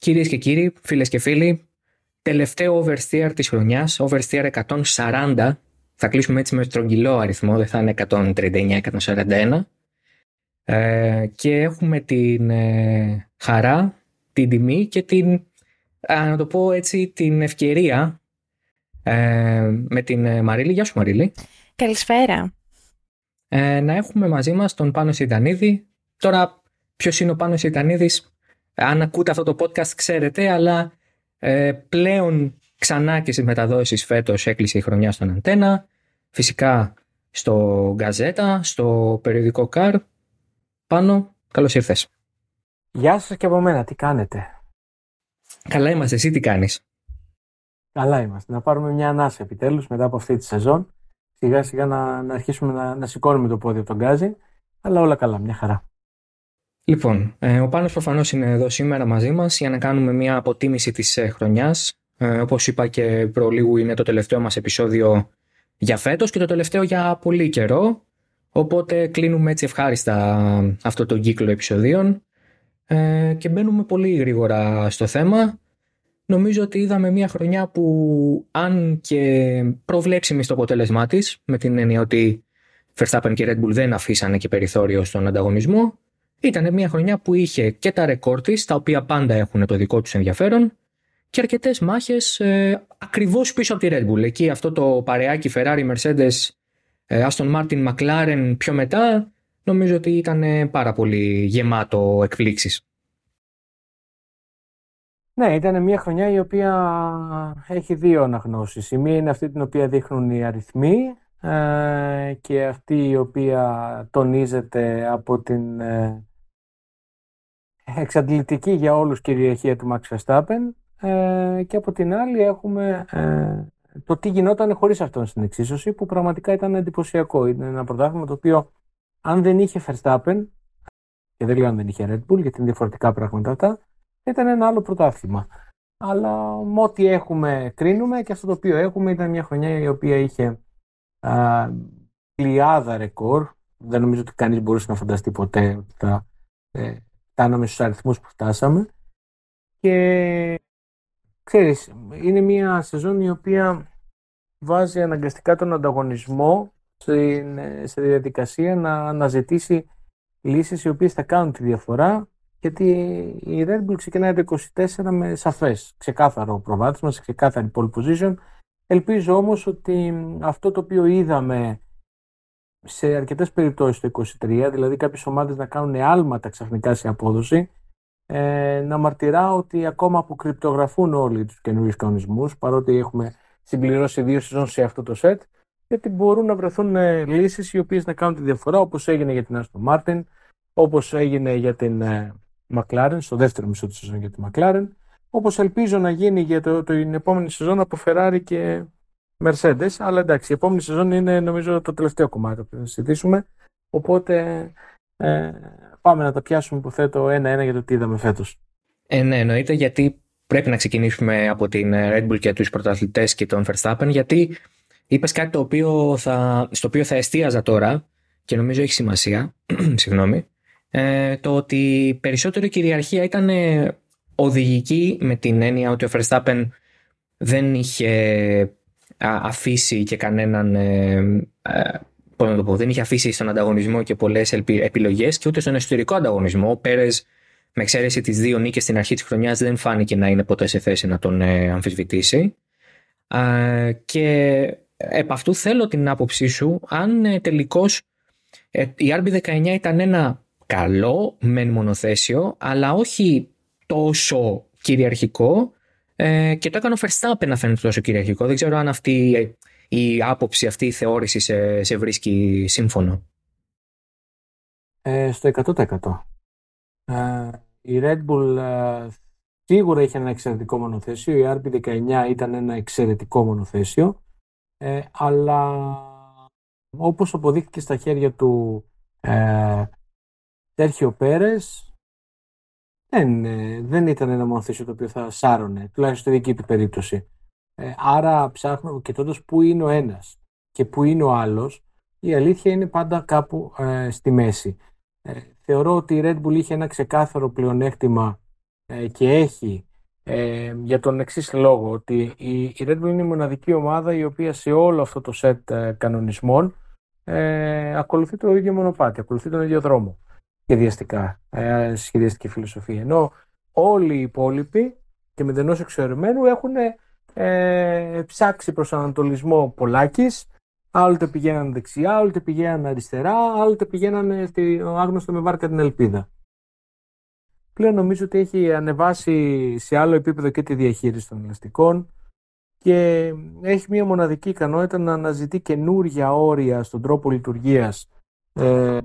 Κυρίες και κύριοι, φίλες και φίλοι, τελευταίο oversteer της χρονιάς, oversteer 140. Θα κλείσουμε έτσι με στρογγυλό αριθμό, δεν θα είναι 139-141. Ε, και έχουμε την ε, χαρά, την τιμή και την, να το πω έτσι, την ευκαιρία ε, με την ε, Μαρίλη. Γεια σου Μαρίλη. Καλησπέρα. Ε, να έχουμε μαζί μας τον Πάνο Σιτανίδη. Τώρα ποιος είναι ο Πάνος Σιτανίδης, αν ακούτε αυτό το podcast ξέρετε, αλλά ε, πλέον ξανά και στις μεταδόσεις φέτος έκλεισε η χρονιά στον Αντένα. Φυσικά στο Γκαζέτα, στο περιοδικό Καρ. Πάνω, καλώς ήρθες. Γεια σας και από μένα, τι κάνετε; Καλά είμαστε, εσύ τι κάνεις; Καλά είμαστε. Να πάρουμε μια ανάσα επιτέλους μετά από αυτή τη σεζόν. Σιγά σιγά να, να αρχίσουμε να, να σηκώνουμε το πόδι από τον γκάζι. Αλλά όλα καλά, μια χαρά. Λοιπόν, ε, ο Πάνος προφανώς είναι εδώ σήμερα μαζί μας για να κάνουμε μια αποτίμηση της ε, χρονιάς. Ε, όπως είπα και προλίγου είναι το τελευταίο μας επεισόδιο για φέτος και το τελευταίο για πολύ καιρό. Οπότε κλείνουμε έτσι ευχάριστα αυτό το κύκλο επεισοδίων ε, και μπαίνουμε πολύ γρήγορα στο θέμα. Νομίζω ότι είδαμε μια χρονιά που αν και προβλέψιμη στο αποτέλεσμά της, με την έννοια ότι Verstappen και Red Bull δεν αφήσανε και περιθώριο στον ανταγωνισμό, ήταν μια χρονιά που είχε και τα ρεκόρ της, τα οποία πάντα έχουν το δικό τους ενδιαφέρον, και αρκετές μάχες ε, ακριβώς πίσω από τη Red Bull. Εκεί αυτό το παρεάκι Ferrari, Mercedes, ε, Aston Martin, McLaren πιο μετά, νομίζω ότι ήταν πάρα πολύ γεμάτο εκπλήξεις. Ναι, ήταν μια χρονιά η οποία έχει δύο αναγνώσεις. Η μία είναι αυτή την οποία δείχνουν οι αριθμοί ε, και αυτή η οποία τονίζεται από την ε, εξαντλητική για όλους κυριαρχία του Max Verstappen ε, και από την άλλη έχουμε ε, το τι γινόταν χωρίς αυτόν στην εξίσωση που πραγματικά ήταν εντυπωσιακό. Είναι ένα πρωτάθλημα το οποίο αν δεν είχε Verstappen και δεν λέω αν δεν είχε Red Bull γιατί είναι διαφορετικά πράγματα αυτά ήταν ένα άλλο πρωτάθλημα. Αλλά με ό,τι έχουμε κρίνουμε και αυτό το οποίο έχουμε ήταν μια χρονιά η οποία είχε α, πλειάδα ρεκόρ. Δεν νομίζω ότι κανείς μπορούσε να φανταστεί ποτέ ότι θα ε, φτάναμε στους αριθμούς που φτάσαμε. Και ξέρεις, είναι μια σεζόν η οποία βάζει αναγκαστικά τον ανταγωνισμό στην, σε διαδικασία να αναζητήσει λύσεις οι οποίες θα κάνουν τη διαφορά γιατί η Red Bull ξεκινάει το 24 με σαφές, ξεκάθαρο προβάδισμα, σε ξεκάθαρη pole position. Ελπίζω όμως ότι αυτό το οποίο είδαμε σε αρκετές περιπτώσεις το 23, δηλαδή κάποιες ομάδες να κάνουν άλματα ξαφνικά σε απόδοση, ε, να μαρτυρά ότι ακόμα που κρυπτογραφούν όλοι τους καινούριους κανονισμούς, παρότι έχουμε συμπληρώσει δύο σεζόν σε αυτό το set, γιατί μπορούν να βρεθούν ε, λύσεις οι οποίες να κάνουν τη διαφορά, όπως έγινε για την Aston Martin, όπως έγινε για την ε, McLaren, στο δεύτερο μισό τη σεζόν για τη McLaren, όπως ελπίζω να γίνει για το, το, την επόμενη σεζόν από Ferrari και Mercedes, αλλά εντάξει, η επόμενη σεζόν είναι νομίζω το τελευταίο κομμάτι που θα συζητήσουμε, οπότε ε, πάμε να τα πιάσουμε που θέτω ένα-ένα για το τι είδαμε φέτος. Ε, ναι, εννοείται γιατί πρέπει να ξεκινήσουμε από την Red Bull και τους πρωταθλητές και τον Verstappen, γιατί είπες κάτι το οποίο θα, στο οποίο θα εστίαζα τώρα και νομίζω έχει σημασία, συγγνώμη, ε, το ότι περισσότερο η κυριαρχία ήταν ε, οδηγική με την έννοια ότι ο Verstappen δεν είχε αφήσει και κανέναν ε, πώς να το πω, δεν είχε αφήσει στον ανταγωνισμό και πολλές επιλογές και ούτε στον εσωτερικό ανταγωνισμό. Ο Πέρες με εξαίρεση τις δύο νίκες στην αρχή της χρονιάς δεν φάνηκε να είναι ποτέ σε θέση να τον αμφισβητήσει. Και επ' αυτού θέλω την άποψή σου αν τελικώς η RB19 ήταν ένα καλό, μεν μονοθέσιο, αλλά όχι τόσο κυριαρχικό ε, και το έκανε ο Verstappen να φαίνεται τόσο κυριαρχικό. Δεν ξέρω αν αυτή η άποψη, αυτή η θεώρηση σε, σε βρίσκει σύμφωνο. Ε, στο 100%. Ε, η Red Bull ε, σίγουρα είχε ένα εξαιρετικό μονοθέσιο, η RB19 ήταν ένα εξαιρετικό μονοθέσιο, ε, αλλά όπως αποδείχθηκε στα χέρια του ε, Σέρχιο Πέρες δεν, ε, δεν ήταν ένα μονοθέσιο το οποίο θα σάρωνε, τουλάχιστον στη δική του περίπτωση. Ε, άρα ψάχνω και τότε πού είναι ο ένας και πού είναι ο άλλος, η αλήθεια είναι πάντα κάπου ε, στη μέση. θεωρώ ότι η Red Bull είχε ένα ξεκάθαρο πλεονέκτημα και έχει ε, για τον εξής λόγο, ότι η, η Red Bull είναι η μοναδική ομάδα η οποία σε όλο αυτό το σετ ε, κανονισμών ε, ακολουθεί το ίδιο μονοπάτι, ακολουθεί τον ίδιο δρόμο σχεδιαστικά, ε, σχεδιαστική φιλοσοφία. Ενώ όλοι οι υπόλοιποι και με ενό εξαιρεμένου έχουν ε, ψάξει προς ανατολισμό πολλάκις, άλλοτε πηγαίναν δεξιά, άλλοτε πηγαίναν αριστερά, άλλοτε πηγαίναν στη άγνωστο με βάρκα την ελπίδα. Πλέον νομίζω ότι έχει ανεβάσει σε άλλο επίπεδο και τη διαχείριση των ελαστικών και έχει μια μοναδική ικανότητα να αναζητεί καινούργια όρια στον τρόπο λειτουργίας ε,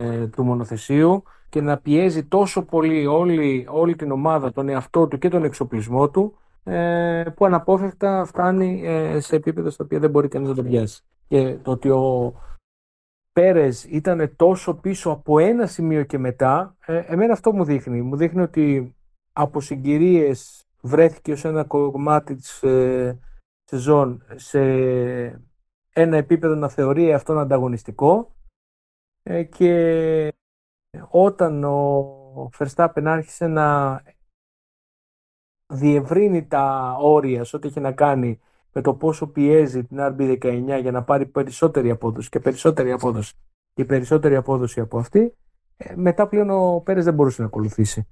ε, του μονοθεσίου και να πιέζει τόσο πολύ όλη, όλη την ομάδα, τον εαυτό του και τον εξοπλισμό του ε, που αναπόφευκτα φτάνει ε, σε επίπεδο στα οποία δεν μπορεί κανείς να το πιάσει. Και το ότι ο Πέρες ήταν τόσο πίσω από ένα σημείο και μετά, ε, εμένα αυτό μου δείχνει. Μου δείχνει ότι από συγκυρίες βρέθηκε ως ένα κομμάτι της ε, σεζόν σε ένα επίπεδο να θεωρεί αυτόν ανταγωνιστικό ε, και όταν ο Verstappen άρχισε να διευρύνει τα όρια σε ό,τι έχει να κάνει με το πόσο πιέζει την RB19 για να πάρει περισσότερη απόδοση και περισσότερη απόδοση και περισσότερη απόδοση από αυτή, ε, μετά πλέον ο Πέρες δεν μπορούσε να ακολουθήσει.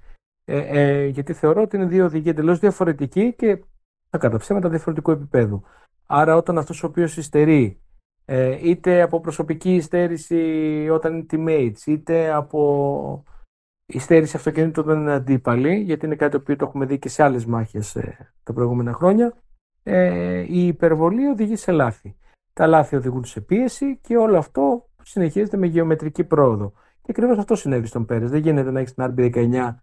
Ε, ε, γιατί θεωρώ ότι είναι δύο οδηγοί εντελώς διαφορετικοί και τα κατά ψέματα διαφορετικού επίπεδου. Άρα όταν αυτός ο οποίος υστερεί ε, είτε από προσωπική υστέρηση όταν είναι teammates, είτε από υστέρηση αυτοκίνητο όταν είναι αντίπαλοι, γιατί είναι κάτι που το έχουμε δει και σε άλλες μάχες ε, τα προηγούμενα χρόνια, ε, η υπερβολή οδηγεί σε λάθη. Τα λάθη οδηγούν σε πίεση και όλο αυτό συνεχίζεται με γεωμετρική πρόοδο. Και ακριβώς αυτό συνέβη στον Πέρες. Δεν γίνεται να έχεις την RB19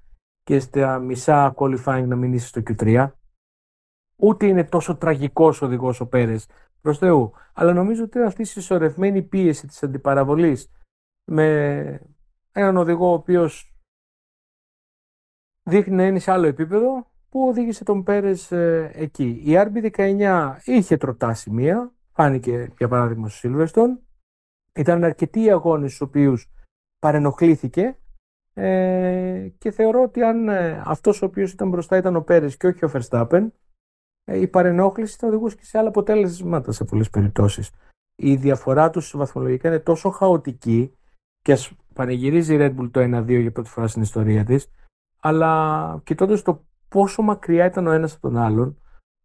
και στα μισά qualifying να μην είσαι στο Q3. Ούτε είναι τόσο τραγικός οδηγός ο Πέρες προς Θεού. Αλλά νομίζω ότι αυτή η συσσωρευμένη πίεση της αντιπαραβολής με έναν οδηγό ο οποίος δείχνει να είναι σε άλλο επίπεδο που οδήγησε τον Πέρες ε, εκεί. Η RB19 είχε τροτά σημεία, φάνηκε για παράδειγμα στο Silverstone. Ήταν αρκετοί αγώνες στους οποίους παρενοχλήθηκε ε, και θεωρώ ότι αν ε, αυτός ο οποίος ήταν μπροστά ήταν ο Πέρες και όχι ο Verstappen, ε, η παρενόχληση θα οδηγούσε και σε άλλα αποτέλεσματα σε πολλές περιπτώσεις. Η διαφορά τους βαθμολογικά είναι τόσο χαοτική και ας πανηγυρίζει η Red Bull το 1-2 για πρώτη φορά στην ιστορία της, αλλά κοιτώντας το πόσο μακριά ήταν ο ένας από τον άλλον,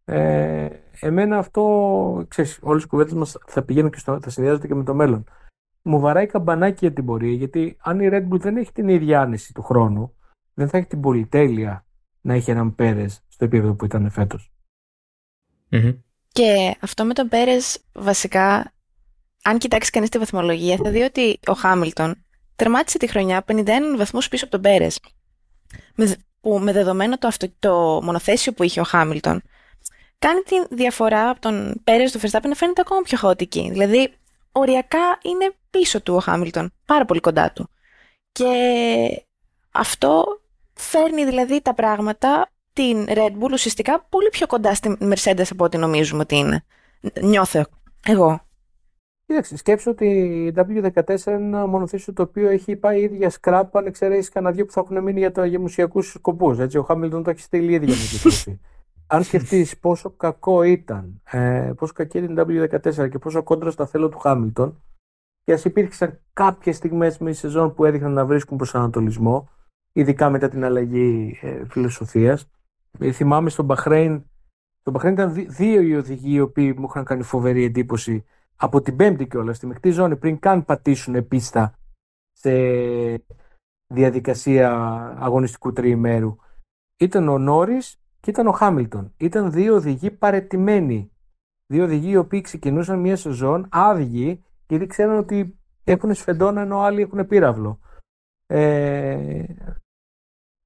ε, εμένα αυτό, ξέρεις, όλες οι κουβέντες μας θα πηγαίνουν και στο, θα συνδυάζονται και με το μέλλον. Μου βαράει καμπανάκι για την πορεία, γιατί αν η Red Bull δεν έχει την ίδια άνεση του χρόνου, δεν θα έχει την πολυτέλεια να έχει έναν Πέρες στο επίπεδο που ήταν φέτος. Και αυτό με τον Πέρες βασικά, αν κοιτάξει κανείς τη βαθμολογία, θα δει ότι ο Χάμιλτον τερμάτισε τη χρονιά 51 βαθμούς πίσω από τον Πέρες που με δεδομένο το, αυτο, το μονοθέσιο που είχε ο Χάμιλτον, κάνει τη διαφορά από τον Πέρες του Verstappen να φαίνεται ακόμα πιο χαοτική. Δηλαδή, οριακά είναι πίσω του ο Χάμιλτον, πάρα πολύ κοντά του. Και αυτό φέρνει δηλαδή τα πράγματα την Red Bull ουσιαστικά πολύ πιο κοντά στη Mercedes από ό,τι νομίζουμε ότι είναι. Νιώθω εγώ. Κοίταξε, σκέψω ότι η W14 είναι ένα μονοθέσιο το οποίο έχει πάει ήδη για σκράπ, αν εξαιρέσεις κανένα δύο που θα έχουν μείνει για τα γεμουσιακούς σκοπούς. Ο Χάμιλτον το έχει στείλει ήδη για να κυκλοφορήσει. αν σκεφτείς πόσο κακό ήταν, ε, πόσο κακή είναι η W14 και πόσο κόντρα στα θέλω του Χάμιλτον, και ας υπήρξαν κάποιες στιγμές με η σεζόν που έδειχναν να βρίσκουν προσανατολισμό, ειδικά μετά την αλλαγή ε, φιλοσοφίας. Ε, θυμάμαι στον Μπαχρέιν, στον Μπαχρέιν ήταν δύο οι οδηγοί οι οποίοι μου είχαν κάνει φοβερή εντύπωση από την πέμπτη κιόλας στη μεικτή ζώνη πριν καν πατήσουν πίστα σε διαδικασία αγωνιστικού τριημέρου. Ήταν ο Νόρις και ήταν ο Χάμιλτον. Ήταν δύο οδηγοί παρετημένοι. Δύο οδηγοί οι οποίοι ξεκινούσαν μια σεζόν άδειοι γιατί ξέραν ότι έχουν σφεντόνα ενώ άλλοι έχουν πύραυλο. Ε,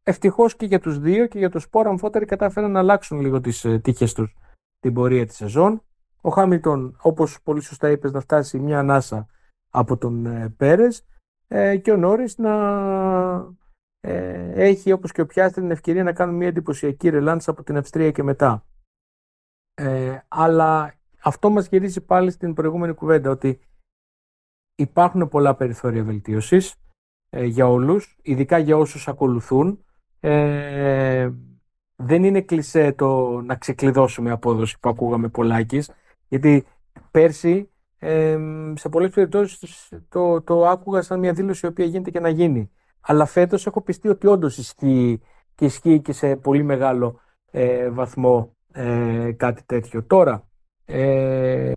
Ευτυχώς και για τους δύο και για το σπόρο αμφότεροι κατάφεραν να αλλάξουν λίγο τις ε, τύχες τους την πορεία της σεζόν ο Χάμιλτον, όπως πολύ σωστά είπες, να φτάσει μια ανάσα από τον ε, Πέρες ε, και ο Νόρις να ε, έχει όπως και ο Πιάστρη την ευκαιρία να κάνουν μια εντυπωσιακή ρελάντσα από την Αυστρία και μετά. Ε, αλλά αυτό μας γυρίζει πάλι στην προηγούμενη κουβέντα ότι υπάρχουν πολλά περιθώρια βελτίωσης ε, για όλους, ειδικά για όσους ακολουθούν. Ε, δεν είναι κλισέ το να ξεκλειδώσουμε απόδοση που ακούγαμε πολλάκις, γιατί πέρσι ε, σε πολλές περιπτώσεις το, το άκουγα σαν μια δήλωση η οποία γίνεται και να γίνει. Αλλά φέτος έχω πιστεί ότι όντως ισχύει και ισχύει και σε πολύ μεγάλο ε, βαθμό ε, κάτι τέτοιο. Τώρα, ε,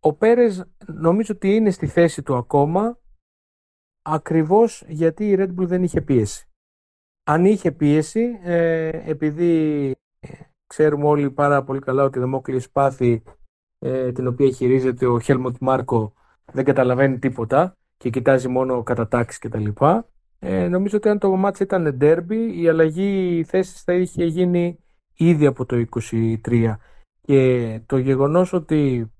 ο Πέρες νομίζω ότι είναι στη θέση του ακόμα ακριβώς γιατί η Red Bull δεν είχε πίεση. Αν είχε πίεση, ε, επειδή ξέρουμε όλοι πάρα πολύ καλά ότι η Δεμόκλειες πάθη ε, την οποία χειρίζεται ο Χέλμοντ Μάρκο δεν καταλαβαίνει τίποτα και κοιτάζει μόνο κατά τάξη κτλ. Ε, νομίζω ότι αν το μάτς ήταν derby η αλλαγή θέση θα είχε γίνει ήδη από το 23 και το γεγονός ότι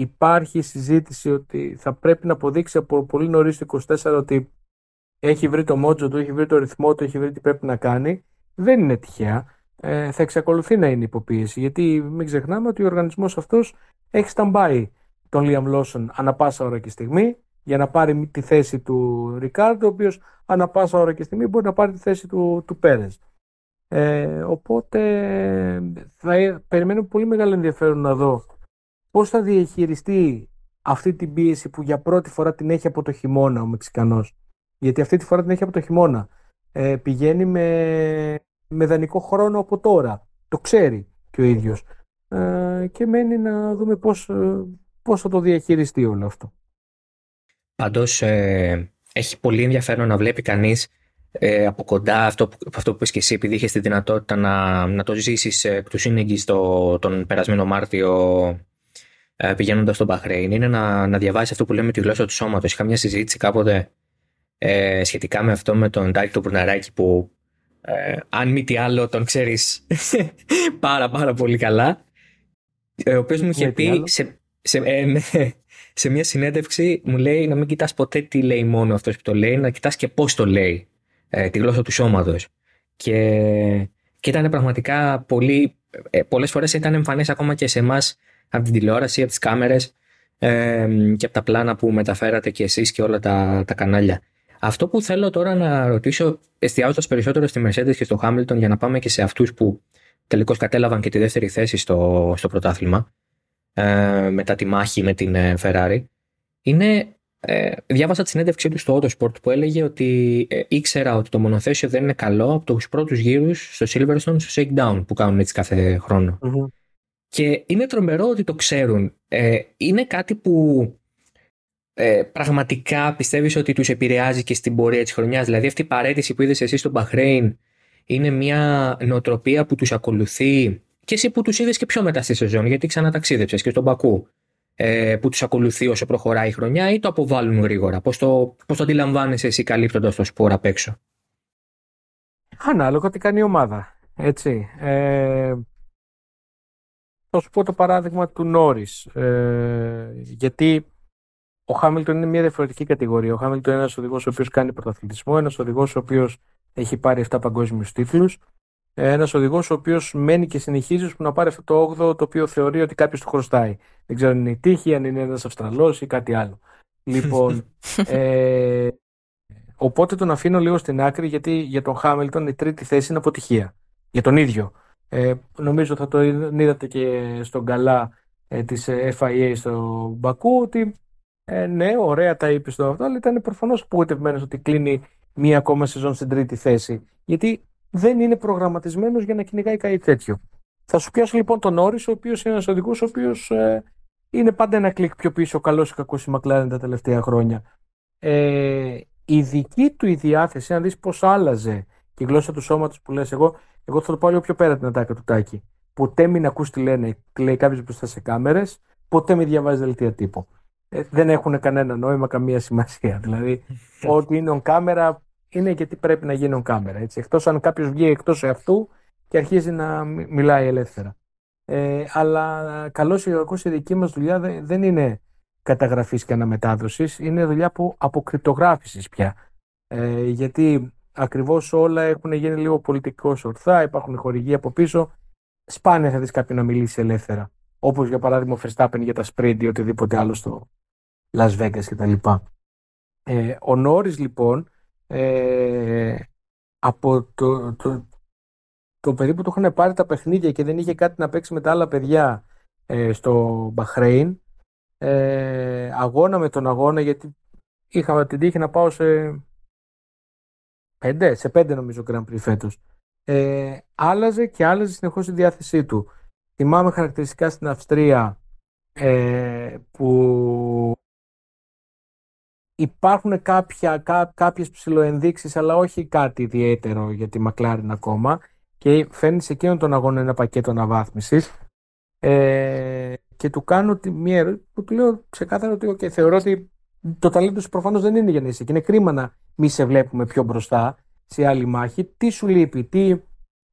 υπάρχει συζήτηση ότι θα πρέπει να αποδείξει από πολύ νωρίς το 24 ότι έχει βρει το μότζο του, έχει βρει το ρυθμό του, έχει βρει τι πρέπει να κάνει, δεν είναι τυχαία. Ε, θα εξακολουθεί να είναι υποπίεση. Γιατί μην ξεχνάμε ότι ο οργανισμός αυτός έχει σταμπάει τον Λίαμ Λόσον ανα πάσα ώρα και στιγμή για να πάρει τη θέση του Ρικάρντο, ο οποίος ανα πάσα ώρα και στιγμή μπορεί να πάρει τη θέση του, του Πέρες. Ε, οπότε θα περιμένω πολύ μεγάλο ενδιαφέρον να δω πώς θα διαχειριστεί αυτή την πίεση που για πρώτη φορά την έχει από το χειμώνα ο Μεξικανός; Γιατί αυτή τη φορά την έχει από το χειμώνα. Ε, πηγαίνει με, με δανεικό χρόνο από τώρα. Το ξέρει και ο ίδιος. Ε, και μένει να δούμε πώς, ε, πώς θα το διαχειριστεί όλο αυτό. Πάντως ε, έχει πολύ ενδιαφέρον να βλέπει κανείς ε, από κοντά αυτό που, αυτό που είπες και εσύ επειδή είχες τη δυνατότητα να, να το ζήσεις εκ του σύνεγγυς τον περασμένο Μάρτιο ε, πηγαίνοντας στον Μπαχρέιν είναι να, να διαβάσεις αυτό που λέμε τη γλώσσα του σώματος. Είχα μια συζήτηση κάποτε ε, σχετικά με αυτό με τον Τάκη του Μπουρναράκη που ε, αν μη τι άλλο τον ξέρεις πάρα πάρα πολύ καλά. Ε, ο οποίος μου είχε πει σε, σε, ε, ναι, σε μια συνέντευξη μου λέει να μην κοιτάς ποτέ τι λέει μόνο αυτός που το λέει, να κοιτάς και πώς το λέει, ε, τη γλώσσα του σώματος. Και, και ήταν πραγματικά πολύ, ε, πολλές φορές ήταν εμφανές ακόμα και σε εμάς από την τηλεόραση, από τις κάμερες ε, και από τα πλάνα που μεταφέρατε και εσείς και όλα τα, τα κανάλια. Αυτό που θέλω τώρα να ρωτήσω, εστιάζοντας περισσότερο στη Mercedes και στο Hamilton, για να πάμε και σε αυτούς που τελικώς κατέλαβαν και τη δεύτερη θέση στο, στο πρωτάθλημα, ε, μετά τη μάχη με την ε, Ferrari, είναι. Ε, διάβασα τη συνέντευξή τους στο Autosport που έλεγε ότι ε, ήξερα ότι το μονοθέσιο δεν είναι καλό από τους πρώτους γύρους στο Silverstone στο Shakedown που κάνουν έτσι κάθε χρόνο. Και είναι τρομερό ότι το ξέρουν. Ε, είναι κάτι που ε, πραγματικά πιστεύεις ότι τους επηρεάζει και στην πορεία της χρονιάς. Δηλαδή αυτή η παρέτηση που είδες εσύ στο Μπαχρέιν είναι μια νοοτροπία που τους ακολουθεί και εσύ που τους είδες και πιο μετά στη σεζόν γιατί ξαναταξίδεψες και στον Μπακού ε, που τους ακολουθεί όσο προχωράει η χρονιά ή το αποβάλλουν γρήγορα. Πώς το, πώς το αντιλαμβάνεσαι εσύ καλύπτοντας το σπορ απ' έξω; Ανάλογα τι κάνει η ομάδα. Έτσι. Ε, θα σου πω το παράδειγμα του Νόρι. Ε, γιατί ο Χάμιλτον είναι μια διαφορετική κατηγορία. Ο Χάμιλτον είναι ένας οδηγός ο οποίος κάνει πρωταθλητισμό, ένας οδηγός ο οποίος έχει πάρει 7 παγκόσμιους τίτλους. Ένας οδηγός ο οποίος μένει και συνεχίζει που να πάρει αυτό το 8 το οποίο θεωρεί ότι κάποιος του χρωστάει. Δεν ξέρω αν είναι η τύχη, αν είναι ένας Αυστραλός ή κάτι άλλο. Λοιπόν, ε, οπότε τον αφήνω λίγο στην άκρη γιατί για τον Χάμιλτον η τρίτη θέση είναι αποτυχία. Για τον ίδιο. Ε, νομίζω θα το είδατε και στον καλά ε, της FIA στο Μπακού ότι ε, ναι, ωραία τα είπε στο αυτό, αλλά ήταν προφανώς απογοητευμένος ότι κλείνει μία ακόμα σεζόν στην τρίτη θέση. Γιατί δεν είναι προγραμματισμένος για να κυνηγάει κάτι τέτοιο. Θα σου πιάσω λοιπόν τον Όρις, ο οποίος είναι ένας οδηγός, ο οποίος ε, είναι πάντα ένα κλικ πιο πίσω, καλός ή κακός η Μακλάρεν τα τελευταία χρόνια. Ε, η δική του η διάθεση, αν δεις πώς άλλαζε και η γλώσσα του σώματος που λες, εγώ, εγώ θα το πάω λίγο πιο πέρα την ατάκα του τάκι. Ποτέ μην ακούς τι λένε, τι λέει κάποιος μπροστά σε κάμερες, ποτέ μην διαβάζει δελτία τύπου. Ε, δεν έχουν κανένα νόημα, καμία σημασία. Δηλαδή, ό,τι είναι on κάμερα είναι γιατί πρέπει να γίνει on κάμερα. Έτσι. Εκτός αν κάποιος βγει εκτός αυτού και αρχίζει να μιλάει ελεύθερα. Ε, αλλά καλώ ή κακό η δική μας δουλειά δεν είναι καταγραφής και αναμετάδοσης, είναι δουλειά που αποκρυπτογράφηση πια. Ε, γιατί ακριβώς όλα έχουν γίνει λίγο πολιτικό ορθά, υπάρχουν χορηγοί από πίσω. Σπάνια θα δεις κάποιον να μιλήσει ελεύθερα. Όπως για παράδειγμα ο Verstappen για τα sprint ή οτιδήποτε άλλο στο, Las Vegas κτλ. Ε, ο Νόρις λοιπόν ε, από το, το, το παιδί που του είχαν πάρει τα παιχνίδια και δεν είχε κάτι να παίξει με τα άλλα παιδιά ε, στο Μπαχρέιν ε, αγώνα με τον αγώνα γιατί είχα την τύχη να πάω σε πέντε, σε πέντε νομίζω Grand Prix φέτος. Ε, άλλαζε και άλλαζε συνεχώς η διάθεσή του. Θυμάμαι χαρακτηριστικά στην Αυστρία ε, που υπάρχουν κάποια, κά, κάποιες ψηλοενδείξεις αλλά όχι κάτι ιδιαίτερο για τη Μακλάριν ακόμα και φέρνει σε εκείνον τον αγώνα ένα πακέτο αναβάθμισης ε, και του κάνω τη, μία ερώτηση που του λέω ξεκάθαρα ότι okay, θεωρώ ότι το ταλέντο σου προφανώς δεν είναι για να είσαι και είναι κρίμα να μη σε βλέπουμε πιο μπροστά σε άλλη μάχη. Τι σου λείπει, τι,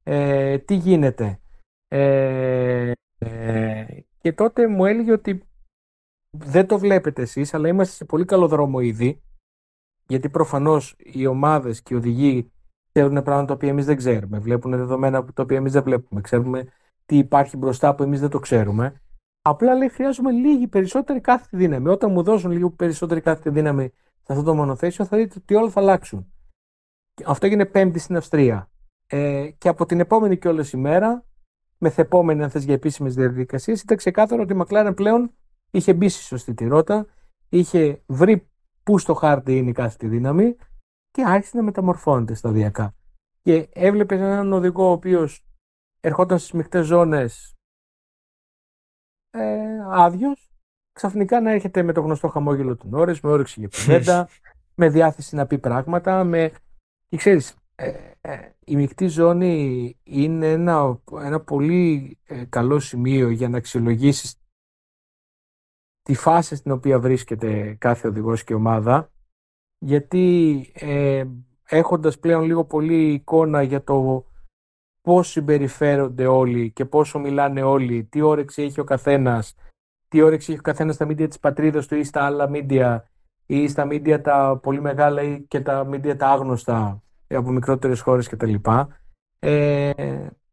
ε, τι γίνεται. Ε, ε, και τότε μου έλεγε ότι δεν το βλέπετε εσείς, αλλά είμαστε σε πολύ καλό δρόμο ήδη, γιατί προφανώς οι ομάδες και οι οδηγοί ξέρουν πράγματα τα οποία εμείς δεν ξέρουμε, βλέπουν δεδομένα τα οποία εμείς δεν βλέπουμε, ξέρουμε τι υπάρχει μπροστά που εμείς δεν το ξέρουμε. Απλά λέει χρειάζομαι λίγη περισσότερη κάθετη δύναμη. Όταν μου δώσουν λίγο περισσότερη κάθετη δύναμη σε αυτό το μονοθέσιο θα δείτε ότι όλα θα αλλάξουν. Αυτό έγινε πέμπτη στην Αυστρία. Ε, και από την επόμενη κιόλα ημέρα, μεθεπόμενη αν θες για επίσημες διαδικασίες, ήταν ξεκάθαρο ότι η Μακλάρεν πλέον είχε μπει στη σωστή τη ρότα, είχε βρει πού στο χάρτη είναι η κάθετη δύναμη και άρχισε να μεταμορφώνεται σταδιακά. Και έβλεπες έναν οδηγό ο οποίος ερχόταν στις μεικτές ζώνες ε, άδειος, ξαφνικά να έρχεται με το γνωστό χαμόγελο του Νόρε, με όρεξη για κουβέντα, με διάθεση να πει πράγματα. Με... Και ξέρεις, ε, ε, η μεικτή ζώνη είναι ένα, ένα πολύ ε, καλό σημείο για να αξιολογήσεις τη φάση στην οποία βρίσκεται κάθε οδηγός και ομάδα γιατί ε, έχοντας πλέον λίγο πολύ εικόνα για το πώς συμπεριφέρονται όλοι και πόσο μιλάνε όλοι, τι όρεξη έχει ο καθένας, τι όρεξη έχει ο καθένας στα μίντια της πατρίδας του ή στα άλλα μίντια ή στα μίντια τα πολύ μεγάλα ή και τα μίντια τα άγνωστα από μικρότερες χώρες κτλ. Ε,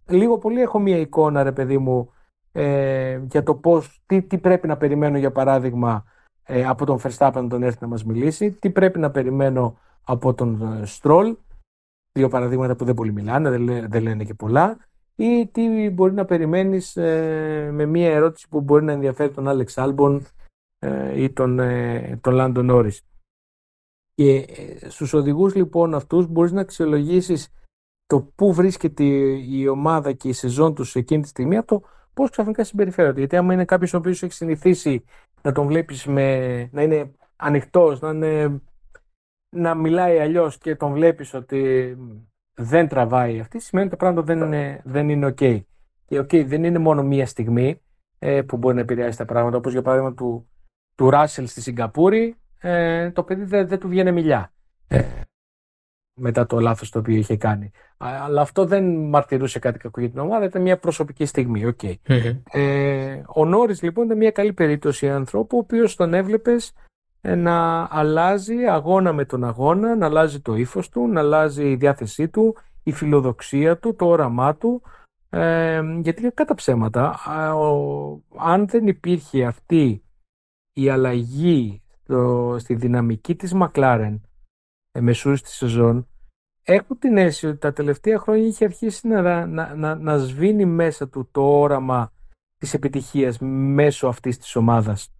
λίγο πολύ έχω μία εικόνα ρε παιδί μου ε, για το πώς, τι, τι πρέπει να περιμένω για παράδειγμα ε, από τον Verstappen να τον έρθει να μας μιλήσει, τι πρέπει να περιμένω από τον Stroll δύο παραδείγματα που δεν πολύ μιλάνε, δεν, δεν λένε και πολλά, ή τι μπορεί να περιμένεις ε, με μία ερώτηση που μπορεί να ενδιαφέρει τον Άλεξ Άλμπον ε, ή τον, ε, τον Λάντο Νόρις. Και ε, στους οδηγούς λοιπόν αυτούς μπορείς να αξιολογήσεις το πού βρίσκεται η ομάδα και η σεζόν τους εκείνη τη στιγμή από το πώς ξαφνικά συμπεριφέρονται. Γιατί άμα είναι κάποιος ο οποίος έχει συνηθίσει να τον βλέπεις με, να είναι ανοιχτός, να είναι να μιλάει αλλιώς και τον βλέπεις ότι δεν τραβάει αυτή, σημαίνει ότι τα πράγματα δεν είναι, δεν είναι ok. Και ok, δεν είναι μόνο μία στιγμή ε, που μπορεί να επηρεάσει τα πράγματα, όπως για παράδειγμα του, του Ράσελ στη Σιγκαπούρη, ε, το παιδί δεν, δεν του βγαίνει μιλιά. Ε, μετά το λάθος το οποίο είχε κάνει. Αλλά αυτό δεν μαρτυρούσε κάτι κακό για την ομάδα, ήταν μια προσωπική στιγμή. Okay. Ε, ο Νόρις λοιπόν ήταν μια καλή περίπτωση ανθρώπου, ο οποίος τον έβλεπες ε, να αλλάζει αγώνα με τον αγώνα, να αλλάζει το ύφος του, να αλλάζει η διάθεσή του, η φιλοδοξία του, το όραμά του. Ε, γιατί κατά ψέματα, αν δεν υπήρχε αυτή η αλλαγή στη δυναμική της Μακλάρεν ε, μεσούς της σεζόν, έχω την αίσθηση ότι τα τελευταία χρόνια είχε αρχίσει να, να, να, να σβήνει μέσα του το όραμα της επιτυχίας μέσω αυτής της ομάδας.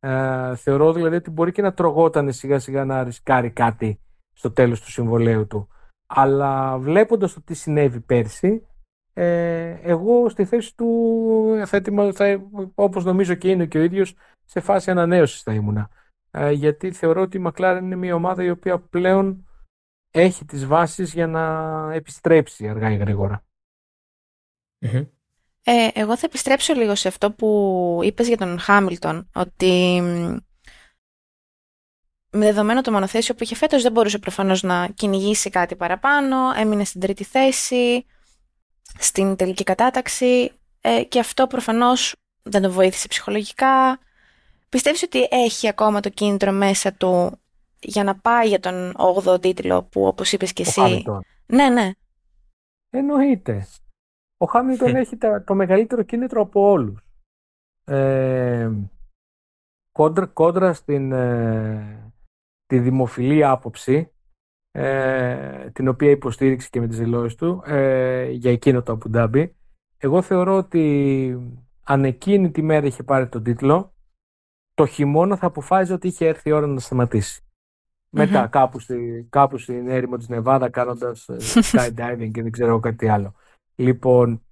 Ε, θεωρώ δηλαδή ότι μπορεί και να τρογόταν σιγά σιγά να ρισκάρει κάτι στο τέλος του συμβολέου του. Αλλά βλέποντας το τι συνέβη πέρσι, ε, εγώ στη θέση του θα, θα, όπως νομίζω και είναι και ο ίδιος σε φάση ανανέωσης θα ήμουνα. Ε, γιατί θεωρώ ότι η McLaren είναι μια ομάδα η οποία πλέον έχει τις βάσεις για να επιστρέψει αργά ή γρήγορα. Ε, εγώ θα επιστρέψω λίγο σε αυτό που είπες για τον Χάμιλτον, ότι με δεδομένο το μονοθέσιο που είχε φέτος δεν μπορούσε προφανώς να κυνηγήσει κάτι παραπάνω, έμεινε στην τρίτη θέση, στην τελική κατάταξη ε, και αυτό προφανώς δεν το βοήθησε ψυχολογικά. Πιστεύεις ότι έχει ακόμα το κίνητρο μέσα του για να πάει για τον 8ο τίτλο που όπως είπες και εσύ... Ναι, ναι. Εννοείται. Ο Χάμιλτον έχει το μεγαλύτερο κίνητρο από όλους. Ε, κόντρα, κόντρα στην ε, τη δημοφιλή άποψη, ε, την οποία υποστήριξε και με τις δηλώσεις του ε, για εκείνο το Αμπουντάμπι. Εγώ θεωρώ ότι αν εκείνη τη μέρα είχε πάρει τον τίτλο, το χειμώνα θα αποφάσιζε ότι είχε έρθει η ώρα να σταματήσει. Μετά κάπου, στη, κάπου στην έρημο της Νεβάδα κάνοντας ε, skydiving και δεν ξέρω κάτι άλλο. Λοιπόν,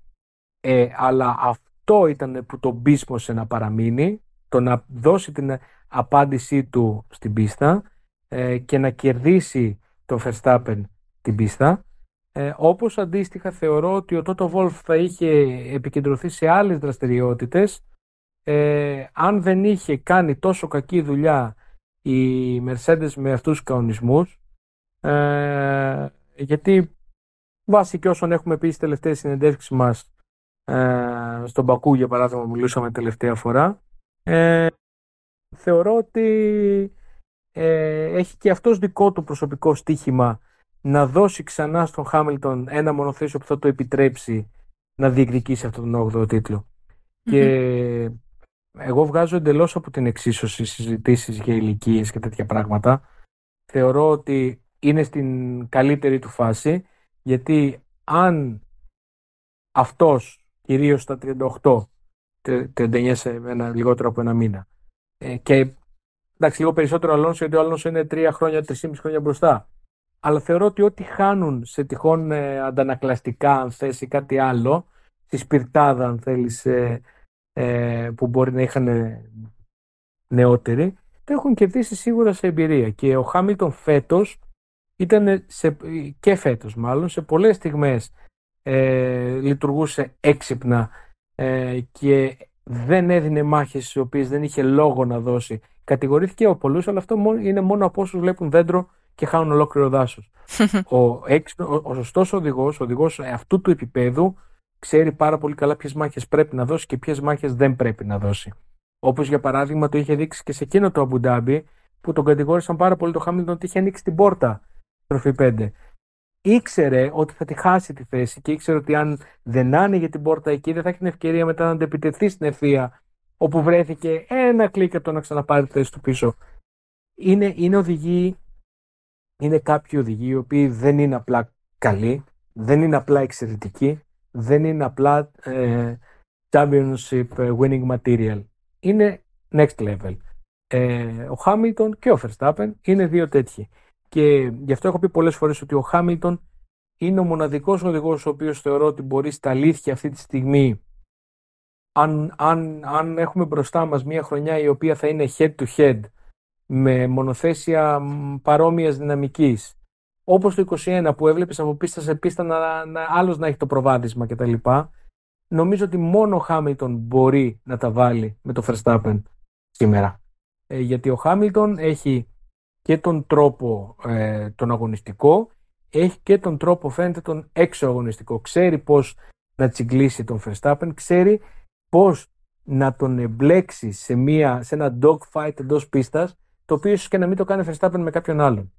ε, αλλά αυτό ήταν που τον πείσμωσε να παραμείνει, το να δώσει την απάντησή του στην πίστα ε, και να κερδίσει το Verstappen την πίστα. Ε, όπως αντίστοιχα θεωρώ ότι ο Τότο Βόλφ θα είχε επικεντρωθεί σε άλλες δραστηριότητες ε, αν δεν είχε κάνει τόσο κακή δουλειά η Mercedes με αυτούς τους κανονισμούς ε, γιατί βάσει και όσων έχουμε πει στις τελευταίες συνεντεύξεις μας ε, στον Πακού για παράδειγμα μιλούσαμε τελευταία φορά ε, θεωρώ ότι ε, έχει και αυτός δικό του προσωπικό στίχημα να δώσει ξανά στον Χάμιλτον ένα μονοθέσιο που θα το επιτρέψει να διεκδικήσει αυτόν τον 8ο τιτλο Και εγώ βγάζω εντελώς από την εξίσωση συζητήσεις για ηλικίες και τέτοια πράγματα. Θεωρώ ότι είναι στην καλύτερη του φάση γιατί αν αυτός κυρίως στα 38 39 σε ένα, λιγότερο από ένα μήνα ε, και εντάξει λίγο περισσότερο Αλόνσο γιατί ο Αλόνσο είναι 3 χρόνια, 3,5 χρόνια μπροστά αλλά θεωρώ ότι ό,τι χάνουν σε τυχόν ε, αντανακλαστικά αν θες ή κάτι άλλο στη σπιρτάδα αν θέλεις ε, ε, που μπορεί να είχαν νεότεροι, το έχουν κερδίσει σίγουρα σε εμπειρία. Και ο Χάμιλτον φέτος ήταν σε, και φέτος μάλλον σε πολλές στιγμές ε, λειτουργούσε έξυπνα ε, και δεν έδινε μάχες στις οποίες δεν είχε λόγο να δώσει. Κατηγορήθηκε από πολλούς, αλλά αυτό είναι μόνο από όσους βλέπουν δέντρο και χάνουν ολόκληρο δάσος. ο, ο, ο σωστός οδηγός, ο οδηγός αυτού του επίπεδου ξέρει πάρα πολύ καλά ποιες μάχες πρέπει να δώσει και ποιες μάχες δεν πρέπει να δώσει. Όπως για παράδειγμα το είχε δείξει και σε εκείνο το Αμπουντάμπι που τον κατηγόρησαν πάρα πολύ το Χάμιλτον ότι είχε ανοίξει την πόρτα στροφή 5. Ήξερε ότι θα τη χάσει τη θέση και ήξερε ότι αν δεν άνοιγε την πόρτα εκεί δεν θα έχει την ευκαιρία μετά να αντεπιτεθεί στην ευθεία όπου βρέθηκε ένα κλικ από το να ξαναπάρει τη θέση του πίσω. Είναι, είναι οδηγοί, είναι κάποιοι οδηγοί οι οποίοι δεν είναι απλά καλοί, δεν είναι απλά εξαιρετικοί, δεν είναι απλά ε, championship winning material. Είναι next level. Ε, ο Χάμιλτον και ο Verstappen είναι δύο τέτοιοι. Και γι' αυτό έχω πει πολλές φορές ότι ο Χάμιλτον είναι ο μοναδικός οδηγός ο οποίος θεωρώ ότι μπορεί στα αλήθεια αυτή τη στιγμή αν, αν, αν έχουμε μπροστά μας μια χρονιά η οποία θα είναι head to head με μονοθέσια παρόμοιας δυναμικής όπως το 21 που έβλεπες από πίστα σε πίστα να, να, άλλος να έχει το προβάδισμα κτλ. Νομίζω ότι μόνο ο Χάμιλτον μπορεί να τα βάλει με το Verstappen σήμερα. Ε, γιατί ο Χάμιλτον έχει και τον τρόπο ε, τον αγωνιστικό, έχει και τον τρόπο φαίνεται τον έξω αγωνιστικό. Ξέρει πώς να τσιγκλίσει τον Verstappen, ξέρει πώς να τον εμπλέξει σε, μια, σε ένα dogfight εντός πίστας, το οποίο ίσως και να μην το κάνει Verstappen με κάποιον άλλον.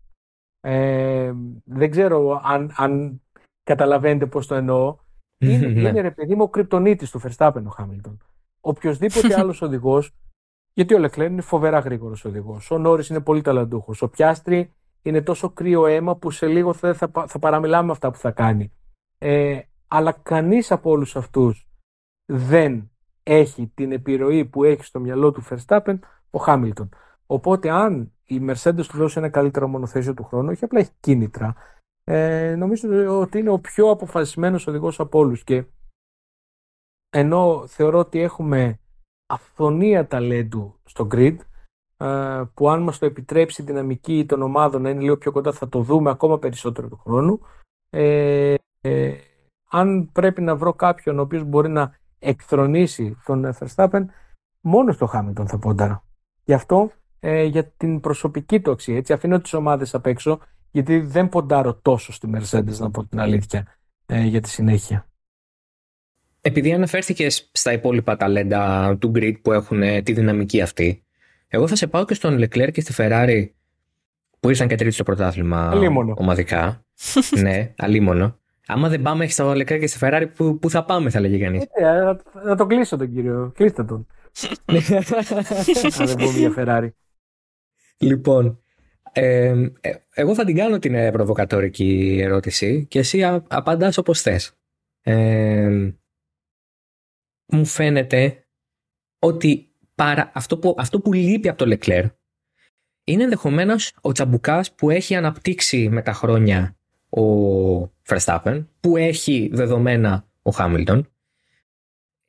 Ε, δεν ξέρω αν, αν καταλαβαίνετε πώς το εννοώ. Είναι, είναι ρε παιδί μου ο κρυπτονίτης του Verstappen ο Χάμιλτον. Οποιοδήποτε άλλος οδηγός, γιατί ο Λεκλέν είναι φοβερά γρήγορος οδηγός, ο Νόρις είναι πολύ ταλαντούχος, ο Πιάστρη είναι τόσο κρύο αίμα που σε λίγο θα, θα, θα παραμιλάμε αυτά που θα κάνει. Ε, αλλά κανείς από όλους αυτούς δεν έχει την επιρροή που έχει στο μυαλό του Verstappen ο Χάμιλτον. Οπότε αν η Mercedes του δώσει ένα καλύτερο μονοθέσιο του χρόνου, όχι απλά έχει κίνητρα. Ε, νομίζω ότι είναι ο πιο αποφασισμένος οδηγός από όλους και ενώ θεωρώ ότι έχουμε αυθονία ταλέντου στο grid ε, που αν μας το επιτρέψει η δυναμική των ομάδων να είναι λίγο πιο κοντά θα το δούμε ακόμα περισσότερο του χρόνου ε, ε, αν πρέπει να βρω κάποιον ο οποίος μπορεί να εκθρονήσει τον Verstappen μόνος στο Hamilton θα πόνταρα. Γι' αυτό ε, για την προσωπική του αξία. Έτσι. Αφήνω τις ομάδες απ' έξω, γιατί δεν ποντάρω τόσο στη Mercedes, να πω την αλήθεια, ε, για τη συνέχεια. Επειδή αναφέρθηκες στα υπόλοιπα ταλέντα του grid που έχουν ε, τη δυναμική αυτή, εγώ θα σε πάω και στον Leclerc και στη Ferrari που ήρθαν και τρίτη στο πρωτάθλημα αλίμονο. ομαδικά. ναι, αλίμονο. Άμα δεν πάμε στο Leclerc και στη Ferrari, πού, πού θα πάμε, θα λέγει κανείς. Ε, να, να τον κλείσω τον κύριο. Κλείστε τον. Αν δεν πούμε για Ferrari. Λοιπόν, Ε, εγώ θα την κάνω την προβοκατόρικη ερώτηση και εσύ απαντάς όπως θες. Ε, μου φαίνεται ότι παρά, αυτό, που, αυτό που λείπει από το Λεκλέρ είναι ενδεχομένως ο τσαμπουκάς που έχει αναπτύξει με τα χρόνια ο Verstappen, που έχει δεδομένα ο Χάμιλτον.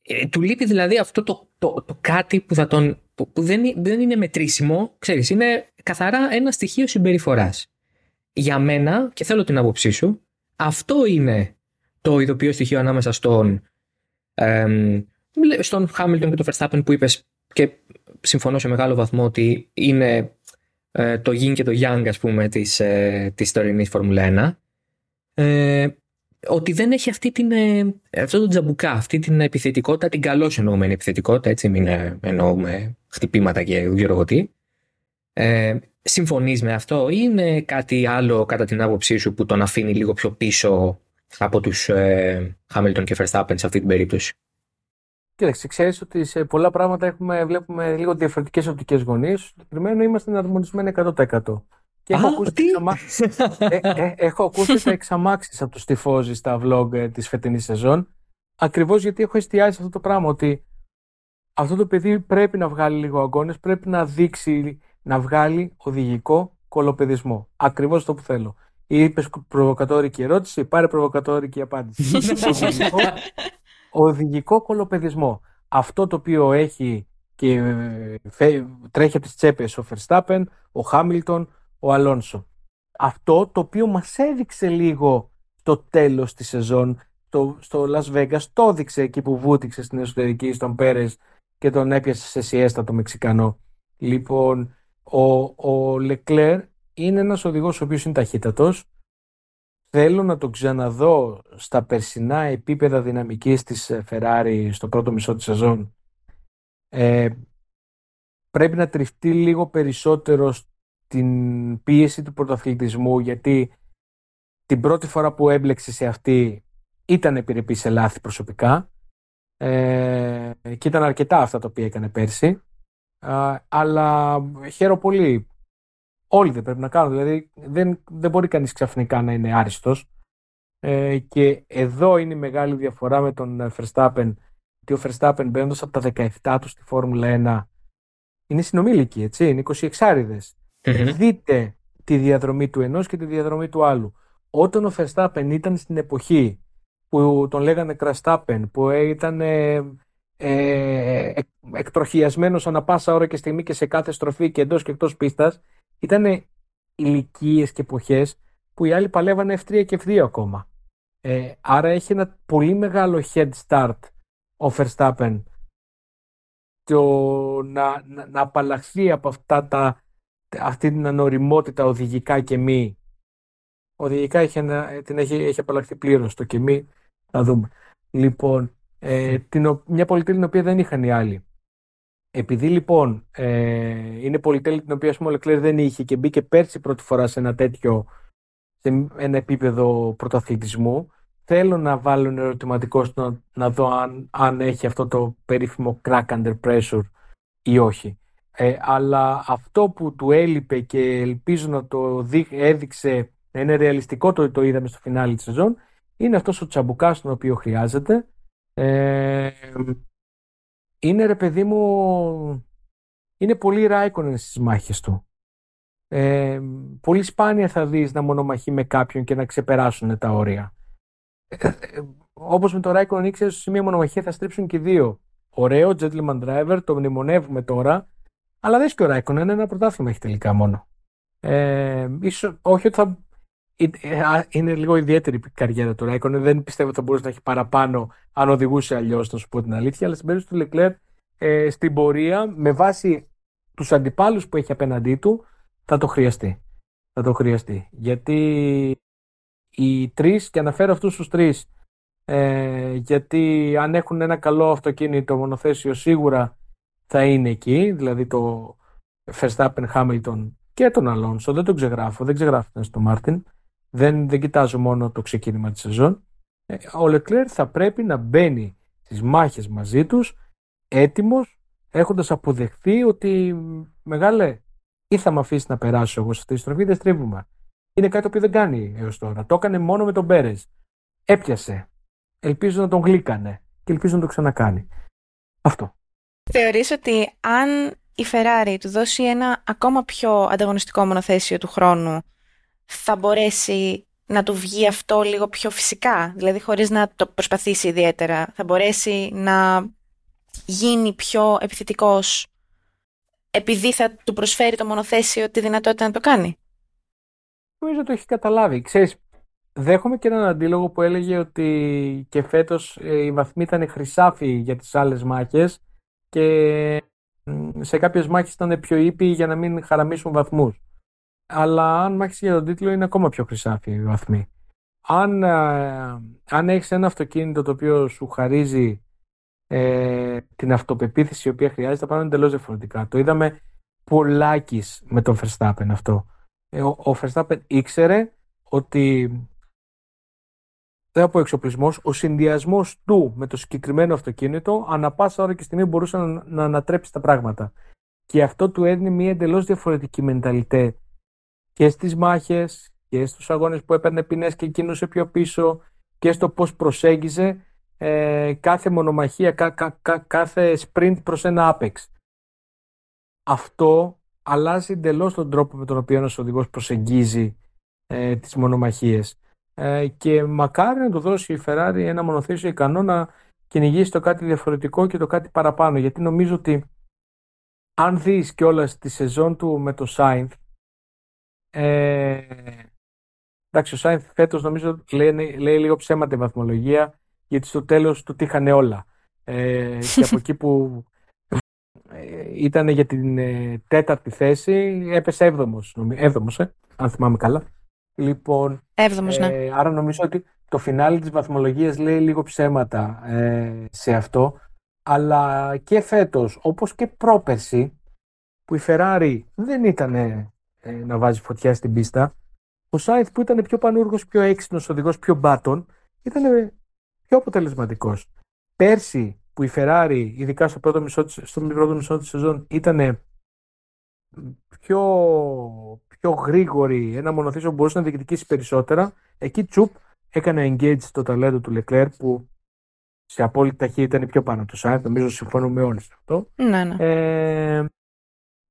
Ε, του λείπει δηλαδή αυτό το, το, το κάτι που, θα τον, που, δεν, δεν είναι μετρήσιμο, ξέρεις, είναι καθαρά ένα στοιχείο συμπεριφοράς. Για μένα, και θέλω την άποψή σου, αυτό είναι το ειδοποιώ στοιχείο ανάμεσα στον, στον Χάμιλτον και τον Verstappen που είπες και συμφωνώ σε μεγάλο βαθμό ότι είναι ε, το yin και το yang ας πούμε της, ε, της τωρινής Φόρμουλα 1 ε, ότι δεν έχει αυτή την, ε, αυτό το τζαμπουκά, αυτή την επιθετικότητα, την καλώς εννοούμενη επιθετικότητα, έτσι μην ε, εννοούμε χτυπήματα και δεν ξέρω τι. Ε, συμφωνείς με αυτό ή είναι κάτι άλλο κατά την άποψή σου που τον αφήνει λίγο πιο πίσω από τους ε, Hamilton και Verstappen σε αυτή την περίπτωση; Κοίταξε, ξέρεις ότι σε πολλά πράγματα έχουμε, βλέπουμε λίγο διαφορετικές οπτικές γωνίες. Στο συγκεκριμένο είμαστε εναρμονισμένοι 100%. Και έχω, ακούσει τι; ε, ε, έχω ακούσει τα εξαμάξεις από τους τυφώζεις στα vlog ε, της φετινής σεζόν. Ακριβώς γιατί έχω εστιάσει σε αυτό το πράγμα. Ότι αυτό το παιδί πρέπει να βγάλει λίγο αγώνες, πρέπει να δείξει, να βγάλει οδηγικό κολοπεδισμό. Ακριβώς αυτό που θέλω. Είπες προβοκατόρικη ερώτηση, πάρε προβοκατόρικη απάντηση. οδηγικό, οδηγικό κολοπεδισμό. Αυτό το οποίο έχει και ε, τρέχει από τις τσέπες ο Verstappen, ο Χάμιλτον, ο Αλόνσο. Αυτό το οποίο μας έδειξε λίγο το τέλος της σεζόν το, στο Las Vegas, το έδειξε εκεί που βούτυξε στην εσωτερική στον Πέρες και τον έπιασε σε σιέστα το Μεξικανό. Λοιπόν, ο, ο Λεκλέρ είναι ένας οδηγός ο οποίος είναι ταχύτατος. Θέλω να το ξαναδώ στα περσινά επίπεδα δυναμικής της Ferrari στο πρώτο μισό της σεζόν. Ε, πρέπει να τριφτεί λίγο περισσότερο στην πίεση του πρωτοαθλητισμού γιατί την πρώτη φορά που έμπλεξε σε αυτή ήταν επιρρεπή σε λάθη προσωπικά ε, και ήταν αρκετά αυτά τα οποία έκανε πέρσι αλλά χαίρομαι πολύ όλοι δεν πρέπει να κάνουν δηλαδή δεν, δεν μπορεί κανείς ξαφνικά να είναι άριστος. Ε, και εδώ είναι η μεγάλη διαφορά με τον Verstappen ότι ο Verstappen μπαίνοντας από τα 17 του στη Φόρμουλα 1 είναι συνομήλικοι έτσι, είναι 26 άριδες Δείτε τη διαδρομή του ενός και τη διαδρομή του άλλου. Όταν ο Verstappen ήταν στην εποχή που τον λέγανε Κραστάπεν, που ήταν ε, ε, εκτροχιασμένος ανά πάσα ώρα και στιγμή και σε κάθε στροφή και εντός και εκτός πίστας, ήταν ηλικίες και εποχές που οι άλλοι παλεύανε F3 και F2 ακόμα. Ε, άρα έχει ένα πολύ μεγάλο head start ο Verstappen το να, να, να απαλλαχθεί από αυτά τα αυτή την ανοριμότητα οδηγικά και μη. Οδηγικά έχει, την έχει, έχει απαλλαχθεί πλήρως το και μη. Θα δούμε. Λοιπόν, ε, την, μια πολυτέλεια την οποία δεν είχαν οι άλλοι. Επειδή λοιπόν ε, είναι πολυτέλεια την οποία ο Λεκλέρ δεν είχε και μπήκε πέρσι πρώτη φορά σε ένα τέτοιο σε ένα επίπεδο πρωταθλητισμού, θέλω να βάλω ένα ερωτηματικό στο να, δω αν, αν έχει αυτό το περίφημο crack under pressure ή όχι. Ε, αλλά αυτό που του έλειπε και ελπίζω να το έδειξε να είναι ρεαλιστικό το, το είδαμε στο φινάλι της σεζόν είναι αυτός ο τσαμπουκάς τον οποίο χρειάζεται ε, είναι ρε παιδί μου είναι πολύ ράικονεν στις μάχες του ε, πολύ σπάνια θα δεις να μονομαχεί με κάποιον και να ξεπεράσουν τα όρια ε, ε όπως με το Ράικονεν ήξερε σε μια μονομαχία θα στρίψουν και δύο ωραίο gentleman driver το μνημονεύουμε τώρα αλλά δεν και ο Ράικον, ένα πρωτάθλημα έχει τελικά μόνο. Ε, ίσως, όχι ότι θα. Ε, είναι λίγο ιδιαίτερη η καριέρα του Ράικον. Δεν πιστεύω ότι θα μπορούσε να έχει παραπάνω αν οδηγούσε αλλιώς, να σου πω την αλήθεια. Αλλά στην περίπτωση του Λεκλέρ, ε, στην πορεία, με βάση τους αντιπάλους που έχει απέναντί του, θα το χρειαστεί. Θα το χρειαστεί. Γιατί οι τρεις, και αναφέρω αυτούς τους τρεις, ε, γιατί αν έχουν ένα καλό αυτοκίνητο μονοθέσιο σίγουρα θα είναι εκεί, δηλαδή το Verstappen, Hamilton και τον Αλόνσο. Δεν τον ξεγράφω, δεν ξεγράφω τον στο Μάρτιν. Δεν, δεν κοιτάζω μόνο το ξεκίνημα της σεζόν. Ε, ο Λεκλέρ θα πρέπει να μπαίνει στις μάχες μαζί τους έτοιμος έχοντας αποδεχθεί ότι μεγάλε ή θα με αφήσεις να περάσω εγώ σε αυτή τη στροφή, δεν στρίβουμε. Είναι κάτι που δεν κάνει έως τώρα. Το έκανε μόνο με τον Πέρες. Έπιασε. Ελπίζω να τον γλύκανε και ελπίζω να το ξανακάνει. Αυτό. Θεωρείς ότι αν η Ferrari του δώσει ένα ακόμα πιο ανταγωνιστικό μονοθέσιο του χρόνου, θα μπορέσει να του βγει αυτό λίγο πιο φυσικά, δηλαδή χωρίς να το προσπαθήσει ιδιαίτερα. Θα μπορέσει να γίνει πιο επιθετικός επειδή θα του προσφέρει το μονοθέσιο τη δυνατότητα να το κάνει; Νομίζω το έχει καταλάβει. Ξέρεις, δέχομαι και έναν αντίλογο που έλεγε ότι και φέτος ε, η βαθμοί ήταν χρυσάφοι για τις άλλες μάχες και σε κάποιες μάχες ήταν πιο ήπιοι για να μην χαραμίσουν βαθμούς. Αλλά αν μάχεις για τον τίτλο είναι ακόμα πιο χρυσάφοι οι βαθμοί. Αν, ε, αν έχεις ένα αυτοκίνητο το οποίο σου χαρίζει ε, την αυτοπεποίθηση η οποία χρειάζεται, θα πάνε εντελώς διαφορετικά. Το είδαμε πολλάκις με τον Verstappen αυτό. Ε, ο, ο Verstappen ήξερε ότι δεν από εξοπλισμός, ο συνδυασμός του με το συγκεκριμένο αυτοκίνητο ανά πάσα ώρα και στιγμή μπορούσε να, να ανατρέψει τα πράγματα. Και αυτό του έδινε μια εντελώς διαφορετική μενταλιτέ και στις μάχες και στους αγώνες που έπαιρνε ποινέ και κινούσε πιο πίσω και στο πώς προσέγγιζε ε, κάθε μονομαχία, κάθε sprint προς ένα apex. Αυτό αλλάζει εντελώς τον τρόπο με τον οποίο ένας οδηγός προσεγγίζει ε, τις μονομαχίες. Ε, και μακάρι να του δώσει η Ferrari ένα μονοθέσιο ικανό να κυνηγήσει το κάτι διαφορετικό και το κάτι παραπάνω. Γιατί νομίζω ότι αν δεις όλα τη σεζόν του με το Sainz, ε, εντάξει, ο Sainz φέτος νομίζω λέει, λέει λίγο ψέματα η βαθμολογία γιατί στο τέλος του τύχανε όλα. Ε, και από εκεί που ε, ήταν για την ε, τέταρτη θέση, έπεσε έβδομος, έβδομος ε, αν θυμάμαι καλά. Λοιπόν, έβδομος, ναι. Ε, άρα νομίζω ότι το φινάλι της βαθμολογίας λέει λίγο ψέματα σε αυτό. Αλλά και φέτος, όπως και πρόπερση, που η Ferrari δεν ήταν να βάζει φωτιά στην πίστα, ο Σάιθ που ήταν πιο πανούργος, πιο έξυπνος οδηγός, πιο μπάτον, ήταν πιο αποτελεσματικός. Πέρσι που η Ferrari, ειδικά στο πρώτο μισό, στο πρώτο μισό της σεζόν, ήταν πιο, πιο γρήγορη, ένα μονοθέσιο που μπορούσε να διεκδικήσει περισσότερα, εκεί τσουπ έκανε engage το ταλέντο του Leclerc που σε απόλυτη ταχύτητα είναι πιο πάνω του Sainz, νομίζω συμφωνούμε όλοι σε αυτό. Ναι, ναι. Ε,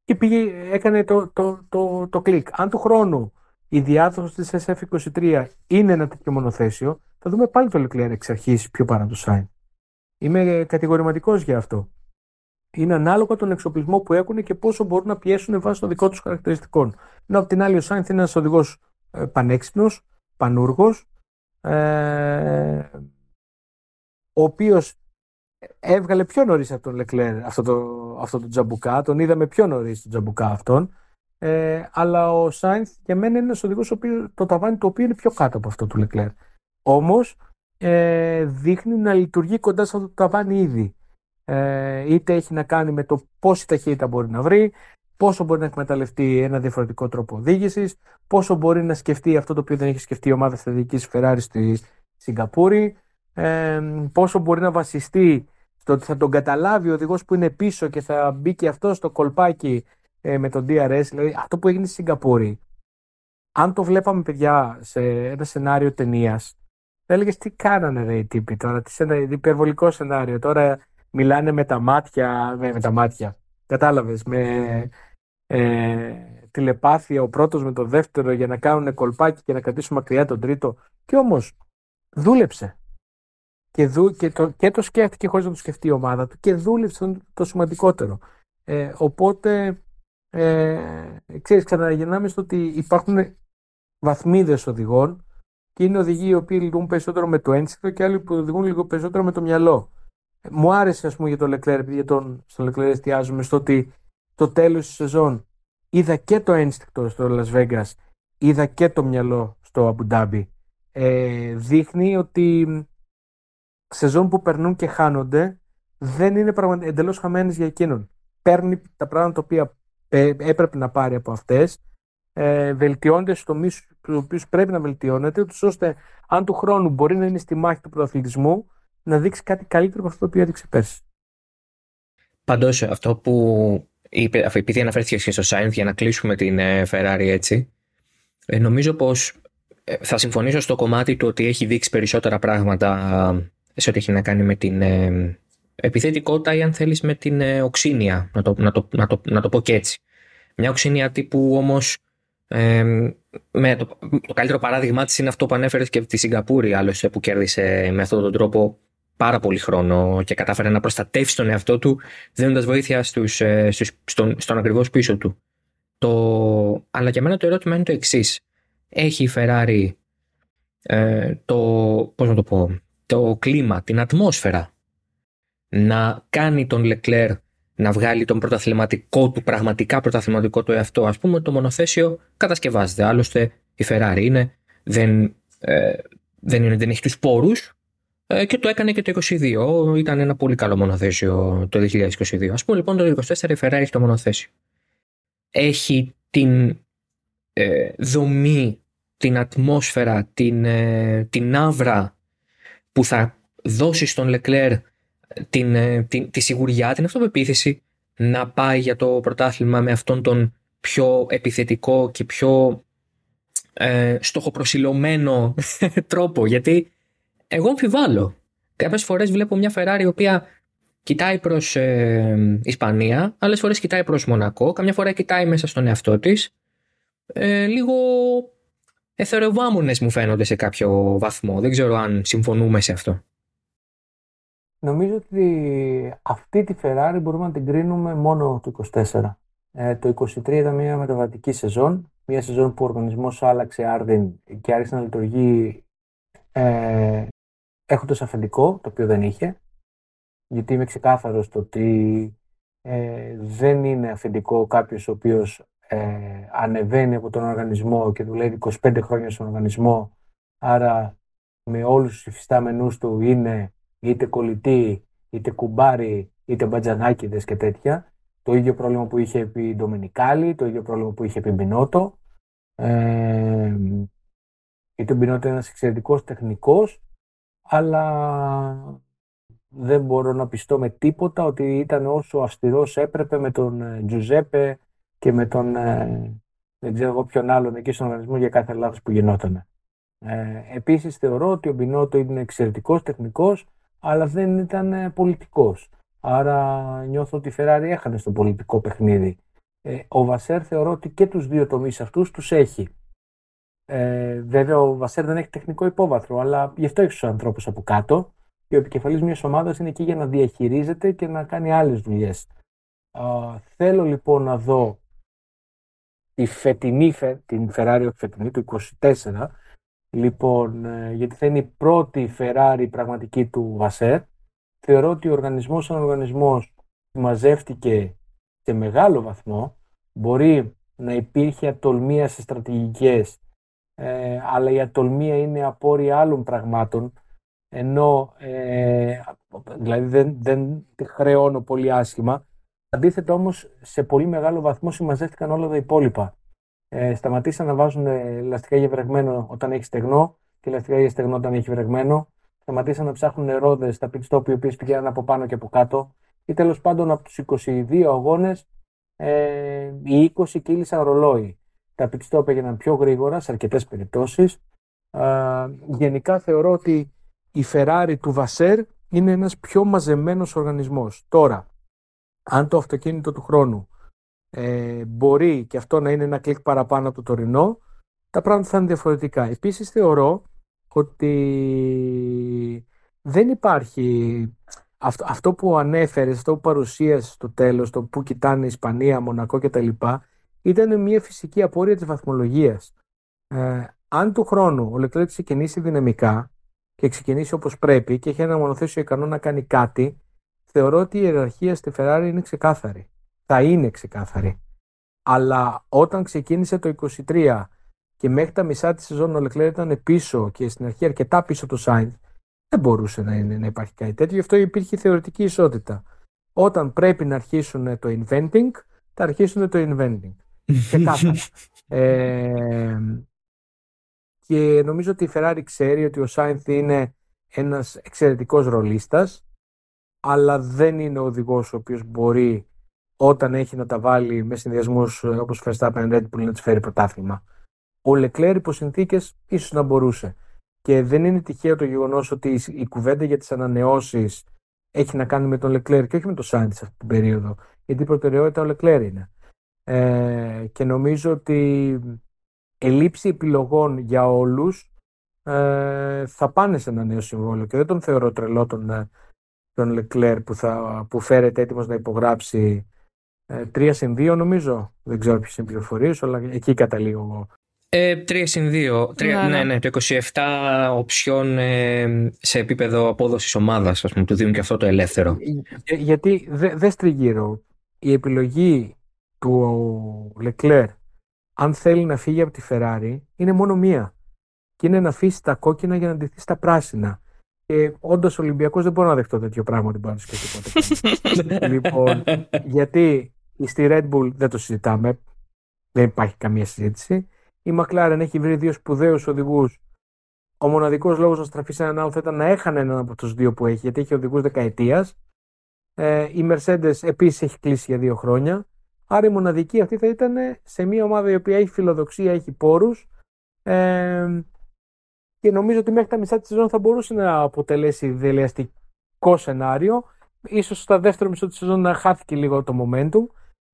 και πήγε, έκανε το, το, το, το κλικ. Αν του χρόνου η διάδοση της SF23 είναι ένα τέτοιο μονοθέσιο, θα δούμε πάλι το Leclerc εξ αρχής πιο πάνω του Sainz. Είμαι κατηγορηματικός για αυτό. Είναι ανάλογα τον εξοπλισμό που έχουν και πόσο μπορούν να πιέσουν βάσει των δικών τους χαρακτηριστικών. Ενώ από την άλλη, ο Σάινθ είναι ένας οδηγός ε, πανέξυπνος, πανούργος, ε, ο οποίος έβγαλε πιο νωρίς από τον Λεκλέρ αυτό το, αυτό το τζαμπουκά. Τον είδαμε πιο νωρίς τον τζαμπουκά αυτόν. Ε, αλλά ο Σάινθ για μένα είναι ένας οδηγός το ταβάνι το οποίο είναι πιο κάτω από αυτό του Λεκλέρ. Όμως ε, δείχνει να λειτουργεί κοντά σε αυτό το ταβάνι ήδη. Ε, είτε έχει να κάνει με το πόση ταχύτητα μπορεί να βρει, πόσο μπορεί να εκμεταλλευτεί ένα διαφορετικό τρόπο οδήγησης, πόσο μπορεί να σκεφτεί αυτό το οποίο δεν έχει σκεφτεί η ομάδα στρατηγική Ferrari στη Σιγκαπούρη, ε, πόσο μπορεί να βασιστεί στο ότι θα τον καταλάβει ο οδηγός που είναι πίσω και θα μπει και αυτός στο κολπάκι ε, με τον DRS. Δηλαδή αυτό που έγινε στη Σιγκαπούρη. Αν το βλέπαμε, παιδιά, σε ένα σενάριο ταινίας, θα έλεγες τι κάνανε ρε, οι τύποι τώρα, τι ένα υπερβολικό σενάριο. Τώρα μιλάνε με τα μάτια, με, με τα μάτια. Κατάλαβες, με ε, τηλεπάθεια ο πρώτος με το δεύτερο για να κάνουν κολπάκι και να κρατήσουν μακριά τον τρίτο. Και όμως δούλεψε. Και, δου, και, το, και το σκέφτηκε χωρίς να το σκεφτεί η ομάδα του και δούλεψε το σημαντικότερο. Ε, οπότε, ε, ξέρεις, ξαναγυρνάμε στο ότι υπάρχουν βαθμίδες οδηγών και είναι οδηγοί οι οποίοι λειτουργούν περισσότερο με το ένστικτο και άλλοι που οδηγούν λίγο περισσότερο με το μυαλό. Μου άρεσε, ας πούμε, για τον Leclerc, επειδή τον, στον Leclerc εστιάζουμε, στο ότι το τέλος της σεζόν είδα και το ένστικτο στο Las Vegas, είδα και το μυαλό στο Abu Dhabi. Ε, δείχνει ότι σεζόν που περνούν και χάνονται δεν είναι εντελώς χαμένες για εκείνον. Παίρνει τα πράγματα τα οποία ε, έπρεπε να πάρει από αυτές ε, βελτιώνεται στου τομεί του οποίου πρέπει να βελτιώνεται, ώστε αν του χρόνου μπορεί να είναι στη μάχη του πρωταθλητισμού, να δείξει κάτι καλύτερο από αυτό το οποίο έδειξε πέρσι. Πάντως, αυτό που επειδή αναφέρθηκε και στο Sainz για να κλείσουμε την ε, Ferrari έτσι, ε, νομίζω πως ε, θα συμφωνήσω στο κομμάτι του ότι έχει δείξει περισσότερα πράγματα σε ό,τι έχει να κάνει με την επιθετικότητα ή αν θέλεις με την οξύνια, να το, να το, να το, να το πω και έτσι. Μια οξύνια τύπου όμως με το, το καλύτερο παράδειγμά της είναι αυτό που ανέφερες και τη Σιγκαπούρη άλλωστε που κέρδισε με αυτόν τον τρόπο πάρα πολύ χρόνο και κατάφερε να προστατεύσει τον εαυτό του δίνοντας βοήθεια στους, ε, στους, στον, στον ακριβώς πίσω του. Το... Αλλά για μένα το ερώτημα είναι το εξής. Έχει η Ferrari ε, το, πώς να το, πω, το κλίμα, την ατμόσφαιρα να κάνει τον Leclerc να βγάλει τον πρωταθληματικό του, πραγματικά πρωταθληματικό του εαυτό. Ας πούμε το μονοθέσιο κατασκευάζεται. Άλλωστε η Ferrari είναι, δεν, ε, δεν, είναι, δεν έχει τους πόρους ε, και το έκανε και το 2022. Ήταν ένα πολύ καλό μονοθέσιο το 2022. Ας πούμε λοιπόν το 2024 η Ferrari έχει το μονοθέσιο. Έχει την ε, δομή, την ατμόσφαιρα, την, ε, την άβρα που θα δώσει στον Leclerc την, ε, την, τη σιγουριά, την αυτοπεποίθηση να πάει για το πρωτάθλημα με αυτόν τον πιο επιθετικό και πιο ε, στοχοπροσιλωμένο τρόπο. Γιατί εγώ αμφιβάλλω. Κάποιες φορές βλέπω μια Ferrari η οποία κοιτάει προς ε, Ισπανία, άλλες φορές κοιτάει προς Μονακό, καμιά φορά κοιτάει μέσα στον εαυτό της. Ε, λίγο εθεροβάμονες μου φαίνονται σε κάποιο βαθμό. Δεν ξέρω αν συμφωνούμε σε αυτό. Νομίζω ότι αυτή τη Ferrari μπορούμε να την κρίνουμε μόνο το 24. Ε, το 23 ήταν μια μεταβατική σεζόν, μια σεζόν που ο οργανισμός άλλαξε άρδιν και άρχισε να λειτουργεί ε, έχοντας αφεντικό, το οποίο δεν είχε, γιατί είμαι ξεκάθαρος στο ότι ε, δεν είναι αφεντικό κάποιος ο οποίος ε, ανεβαίνει από τον οργανισμό και δουλεύει 25 χρόνια στον οργανισμό, άρα με όλους τους υφιστάμενους του είναι είτε κολλητή, είτε κουμπάρι, είτε μπατζανάκιδες και τέτοια. Το ίδιο πρόβλημα που είχε επί Ντομινικάλη, το ίδιο πρόβλημα που είχε επί Μπινότο. Ε, είτε ο Μπινότο είναι ένας εξαιρετικός τεχνικός, αλλά δεν μπορώ να πιστώ με τίποτα ότι ήταν όσο αυστηρός έπρεπε με τον ε, Τζουζέπε και με τον ε, δεν ξέρω εγώ ποιον άλλον εκεί στον οργανισμό για κάθε λάθος που γινόταν. Ε, επίσης θεωρώ ότι ο Μπινότο είναι εξαιρετικός τεχνικός αλλά δεν ήταν ε, πολιτικός. Άρα νιώθω ότι η Ferrari έχανε στο πολιτικό παιχνίδι. Ε, ο Βασέρ θεωρώ ότι και τους δύο τομείς αυτούς τους έχει. Ε, βέβαια ο Βασέρ δεν έχει τεχνικό υπόβαθρο, αλλά γι' αυτό έχει τους ανθρώπους από κάτω και ο επικεφαλής μιας ομάδας είναι εκεί για να διαχειρίζεται και να κάνει άλλες δουλειές. θέλω λοιπόν να δω τη φετινή, την Ferrari φετινή του 24 Λοιπόν, ε, γιατί θα είναι η πρώτη Ferrari πραγματική του Βασέρ. Θεωρώ ότι ο οργανισμός σαν οργανισμός μαζεύτηκε σε μεγάλο βαθμό. Μπορεί να υπήρχε ατολμία σε στρατηγικές, ε, αλλά η ατολμία είναι απόρρια άλλων πραγμάτων, ενώ ε, δηλαδή δεν, δεν τη χρεώνω πολύ άσχημα. Αντίθετα όμως σε πολύ μεγάλο βαθμό συμμαζεύτηκαν όλα τα υπόλοιπα ε, σταματήσαν να βάζουν ελαστικά για βρεγμένο όταν έχει στεγνό και ελαστικά για στεγνό όταν έχει βρεγμένο. Σταματήσαν να ψάχνουν ρόδε στα pit stop οι οποίες πηγαίνουν από πάνω και από κάτω. Ή τέλος πάντων από τους 22 αγώνες, ε, οι 20 κύλησαν ρολόι. Τα pit stop έγιναν πιο γρήγορα σε αρκετές περιπτώσεις. γενικά θεωρώ ότι η Ferrari του Βασέρ είναι ένας πιο μαζεμένος οργανισμός. Τώρα, αν το αυτοκίνητο του χρόνου ε, μπορεί και αυτό να είναι ένα κλικ παραπάνω από το τωρινό, τα πράγματα θα είναι διαφορετικά. Επίσης θεωρώ ότι δεν υπάρχει αυτό, αυτό που ανέφερες, αυτό που παρουσίασες στο τέλος, το που κοιτάνε Ισπανία, Μονακό κτλ. ήταν μια φυσική απόρρια της βαθμολογίας. Ε, αν του χρόνου ο Λεκλέρ ξεκινήσει δυναμικά και ξεκινήσει όπως πρέπει και έχει ένα μονοθέσιο ικανό να κάνει κάτι, θεωρώ ότι η ιεραρχία στη Ferrari είναι ξεκάθαρη θα είναι ξεκάθαρη. Αλλά όταν ξεκίνησε το 23 και μέχρι τα μισά της σεζόν ο Λεκλέρ ήταν πίσω και στην αρχή αρκετά πίσω το Σάινθ, δεν μπορούσε να, είναι, να υπάρχει κάτι τέτοιο. Γι' αυτό υπήρχε θεωρητική ισότητα. Όταν πρέπει να αρχίσουν το inventing, θα αρχίσουν το inventing. Ξεκάθαρα. ε, και νομίζω ότι η Ferrari ξέρει ότι ο Σάινθ είναι ένας εξαιρετικός ρολίστας, αλλά δεν είναι ο οδηγός ο οποίος μπορεί όταν έχει να τα βάλει με συνδυασμούς όπως Verstappen Red Bull να τους φέρει πρωτάθλημα. Ο Leclerc υπό συνθήκες ίσως να μπορούσε. Και δεν είναι τυχαίο το γεγονός ότι η κουβέντα για τις ανανεώσεις έχει να κάνει με τον Leclerc και όχι με τον Σάντι σε αυτή την περίοδο. Γιατί η προτεραιότητα ο Leclerc είναι. Ε, και νομίζω ότι ελήψη επιλογών για όλους ε, θα πάνε σε ένα νέο συμβόλαιο και δεν τον θεωρώ τρελό τον, ε, τον Leclerc που, θα, που φέρεται έτοιμος να υπογράψει ε, 3 συν 2 νομίζω. Δεν ξέρω ποιες είναι πληροφορίες, αλλά εκεί καταλήγω εγώ. Ε, 3 συν 2. 3, ναι, ναι, ναι, το 27 οψιών ε, σε επίπεδο απόδοσης ομάδας, ας πούμε, του δίνουν και αυτό το ελεύθερο. Για, γιατί δεν δες στριγγύρω. Η επιλογή του Leclerc, αν θέλει να φύγει από τη Ferrari, είναι μόνο μία. Και είναι να αφήσει τα κόκκινα για να αντιθεί στα πράσινα. Και όντως Ολυμπιακός δεν μπορώ να δεχτώ τέτοιο πράγμα ότι μπορεί να σκεφτεί ποτέ. λοιπόν, γιατί στη Red Bull δεν το συζητάμε. Δεν υπάρχει καμία συζήτηση. Η McLaren έχει βρει δύο σπουδαίους οδηγούς. Ο μοναδικός λόγος να στραφεί σε έναν άλλο θα ήταν να έχανε έναν από τους δύο που έχει, γιατί έχει οδηγούς δεκαετίας. Ε, η Mercedes επίσης έχει κλείσει για δύο χρόνια. Άρα η μοναδική αυτή θα ήταν σε μια ομάδα η οποία έχει φιλοδοξία, έχει πόρους. Ε, και νομίζω ότι μέχρι τα μισά της σεζόν θα μπορούσε να αποτελέσει δελεαστικό σενάριο. Ίσως στα δεύτερο μισό της σεζόν να χάθηκε λίγο το momentum,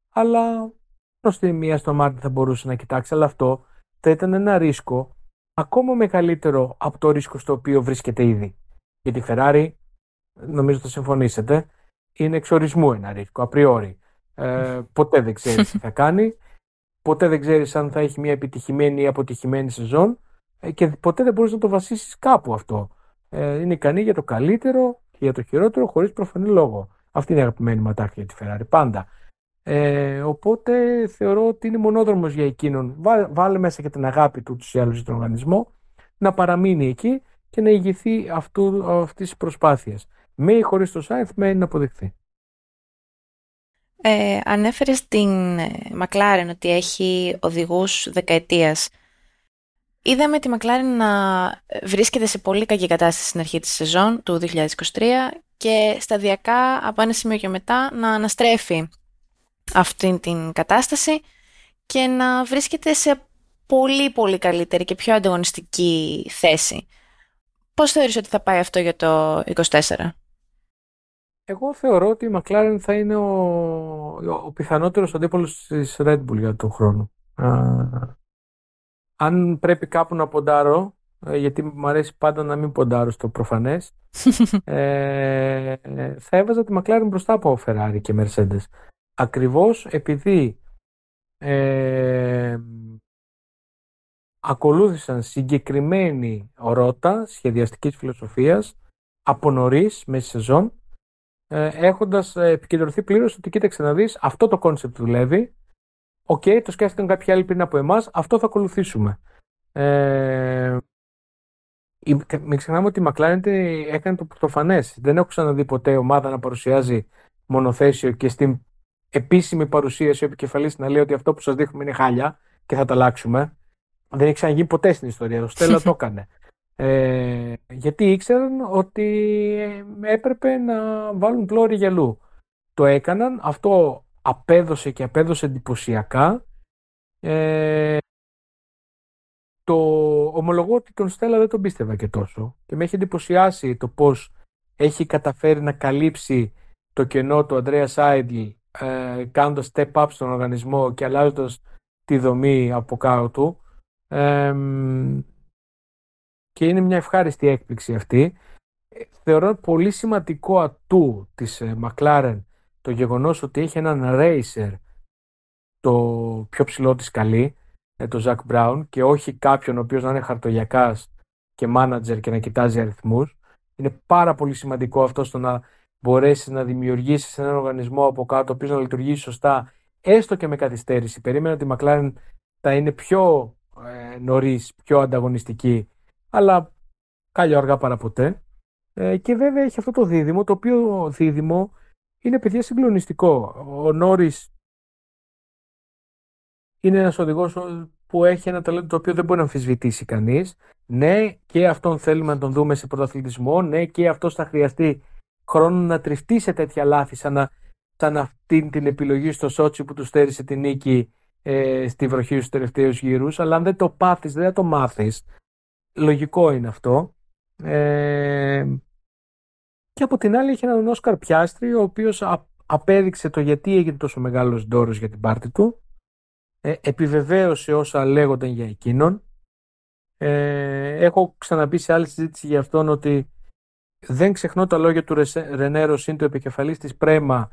αλλά προς τη μία στο Μάρτιν θα μπορούσε να κοιτάξει. Αλλά αυτό θα ήταν ένα ρίσκο ακόμα μεγαλύτερο από το ρίσκο στο οποίο βρίσκεται ήδη. Γιατί η Ferrari, νομίζω θα συμφωνήσετε, είναι εξορισμού ένα ρίσκο, απριόρι. Ε, ποτέ δεν ξέρεις τι θα κάνει. Ποτέ δεν ξέρεις αν θα έχει μια επιτυχημένη ή αποτυχημένη σεζόν. Ε, και ποτέ δεν μπορείς να το βασίσεις κάπου αυτό. Ε, είναι ικανή για το καλύτερο και για το χειρότερο χωρίς προφανή λόγο. Αυτή είναι η αγαπημένη ματάρχη για τη Ferrari. Πάντα. Ε, οπότε θεωρώ ότι είναι μονόδρομος για εκείνον. Βάλε μέσα και την αγάπη του τους ή άλλου στον οργανισμό να παραμείνει εκεί και να ηγηθεί αυτής της προσπάθειας. Με ή χωρίς το Σάινθ, μένει να αποδειχθεί. Ε, ανέφερες στην Μακλάρεν ότι έχει οδηγούς δεκαετίας. Είδαμε τη Μακλάρεν να βρίσκεται σε πολύ κακή κατάσταση στην αρχή της σεζόν του 2023 και σταδιακά από ένα σημείο και μετά να αναστρέφει αυτή την κατάσταση και να βρίσκεται σε πολύ πολύ καλύτερη και πιο ανταγωνιστική θέση. Πώς θεωρείς ότι θα πάει αυτό για το 24? Εγώ θεωρώ ότι η McLaren θα είναι ο, ο πιθανότερος αντίπολος της Red Bull για τον χρόνο. Αν πρέπει κάπου να ποντάρω, ε, γιατί μου αρέσει πάντα να μην ποντάρω στο προφανές, ε, θα έβαζα τη McLaren μπροστά από Ferrari και Mercedes. Ακριβώς επειδή ε, ακολούθησαν συγκεκριμένη ρότα σχεδιαστικής φιλοσοφίας από νωρίς μέσα σεζόν ε, έχοντας επικεντρωθεί πλήρως ότι κοίταξε να δεις αυτό το concept δουλεύει Οκέι, okay, το σκέφτηκαν κάποιοι άλλοι πριν από εμάς, αυτό θα ακολουθήσουμε. Ε, μην ξεχνάμε ότι η McLaren έκανε το πρωτοφανές. Δεν έχω ξαναδεί ποτέ ομάδα να παρουσιάζει μονοθέσιο και στην επίσημη παρουσίαση ο επικεφαλής να λέει ότι αυτό που σας δείχνουμε είναι χάλια και θα τα αλλάξουμε. Δεν έχει ξαναγίνει ποτέ στην ιστορία. Ο Στέλλα το έκανε. Ε, γιατί ήξεραν ότι έπρεπε να βάλουν πλώρη γυαλού. Το έκαναν, αυτό απέδωσε και απέδωσε εντυπωσιακά. Ε, το ομολογώ ότι τον Στέλλα δεν τον πίστευα και τόσο και με έχει εντυπωσιάσει το πώς έχει καταφέρει να καλύψει το κενό του Αντρέα Σάιντλ ε, κάνοντας step up στον οργανισμό και αλλάζοντας τη δομή από κάτω του και είναι μια ευχάριστη έκπληξη αυτή. Θεωρώ πολύ σημαντικό ατού της ε, McLaren το γεγονός ότι έχει έναν racer το πιο ψηλό της καλή, ε, το Ζακ Μπράουν και όχι κάποιον ο οποίος να είναι χαρτογιακάς και manager και να κοιτάζει αριθμούς. Είναι πάρα πολύ σημαντικό αυτό στο να μπορέσεις να δημιουργήσεις έναν οργανισμό από κάτω, ο οποίος να λειτουργήσει σωστά, έστω και με καθυστέρηση. Περίμενα ότι η McLaren θα είναι πιο ε, νωρίς, πιο ανταγωνιστική, αλλά κάλλιο αργά παρά ποτέ. Ε, και βέβαια έχει αυτό το δίδυμο, το οποίο δίδυμο είναι παιδιά συγκλονιστικό. Ο Νόρις είναι ένας οδηγός που έχει ένα ταλέντο το οποίο δεν μπορεί να αμφισβητήσει κανείς. Ναι, και αυτόν θέλουμε να τον δούμε σε πρωταθλητισμό. Ναι, και αυτός θα χρειαστεί χρόνο να τριφτεί σε τέτοια λάθη σαν να, σαν αυτή την επιλογή στο Σότσι που του στέρισε την νίκη ε, στη βροχή στους τελευταίους γύρους, αλλά αν δεν το πάθεις, δεν θα το μάθεις. Λογικό είναι αυτό. Ε, και από την άλλη έχει έναν Όσκαρ Πιάστρη, ο οποίος απέδειξε το γιατί έγινε τόσο μεγάλος ντόρος για την πάρτη του. Ε, επιβεβαίωσε όσα λέγονταν για εκείνον. Ε, έχω ξαναπεί σε άλλη συζήτηση για αυτόν ότι δεν ξεχνώ τα λόγια του Ρενέρο Συν, του επικεφαλής της Πρέμα.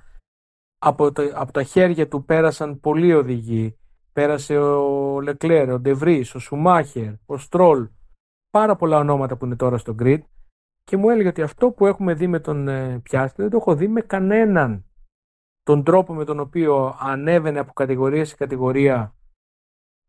Από, το, από τα χέρια του πέρασαν πολλοί οδηγοί. Πέρασε ο Λεκλέρ, ο Ντεβρίς, ο Σουμάχερ, ο Στρόλ. Πάρα πολλά ονόματα που είναι τώρα στο grid. Και μου έλεγε ότι αυτό που έχουμε δει με τον ε, Πιάστρη δεν το έχω δει με κανέναν. Τον τρόπο με τον οποίο ανέβαινε από κατηγορία σε κατηγορία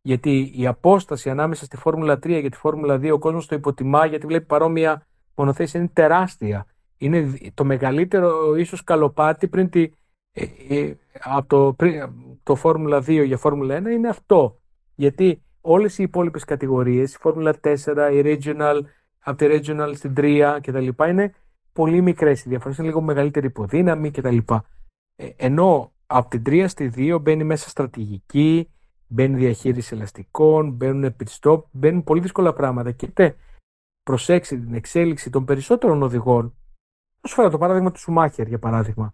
γιατί η απόσταση ανάμεσα στη Φόρμουλα 3 και τη Φόρμουλα 2 ο κόσμος το υποτιμά γιατί βλέπει παρόμοια μονοθέσεις είναι τεράστια. Είναι το μεγαλύτερο ίσως καλοπάτι πριν τη, ε, ε, από το, πριν, το Φόρμουλα 2 για Φόρμουλα 1 είναι αυτό. Γιατί όλες οι υπόλοιπες κατηγορίες, η Φόρμουλα 4, η Regional, από τη Regional στην 3 κτλ. είναι πολύ μικρές οι διαφορές, είναι λίγο μεγαλύτερη υποδύναμη κτλ. Ε, ενώ από την 3 στη 2 μπαίνει μέσα στρατηγική, μπαίνει διαχείριση ελαστικών, μπαίνουν pit stop, μπαίνουν πολύ δύσκολα πράγματα. Και είτε προσέξει την εξέλιξη των περισσότερων οδηγών, όσο φέρα το παράδειγμα του Σουμάχερ για παράδειγμα,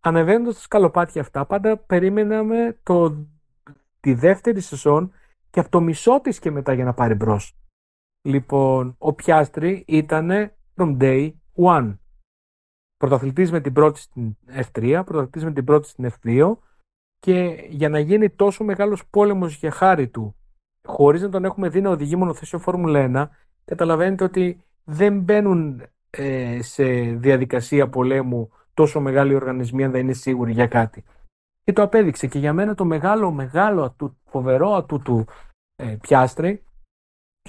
ανεβαίνοντας τα σκαλοπάτια αυτά, πάντα περίμεναμε το, τη δεύτερη σεζόν και από το μισό της και μετά για να πάρει μπρος. Λοιπόν, ο Πιάστρη ήταν from day one. Πρωταθλητής με την πρώτη στην F3, πρωταθλητής με την πρώτη στην F2 και για να γίνει τόσο μεγάλος πόλεμος για χάρη του χωρίς να τον έχουμε δει να οδηγεί μονοθέσιο Φόρμουλα 1 καταλαβαίνετε ότι δεν μπαίνουν ε, σε διαδικασία πολέμου τόσο μεγάλοι οργανισμοί αν δεν είναι σίγουροι για κάτι. Και το απέδειξε και για μένα το μεγάλο, μεγάλο, ατού, φοβερό ατού του ε, Πιάστρη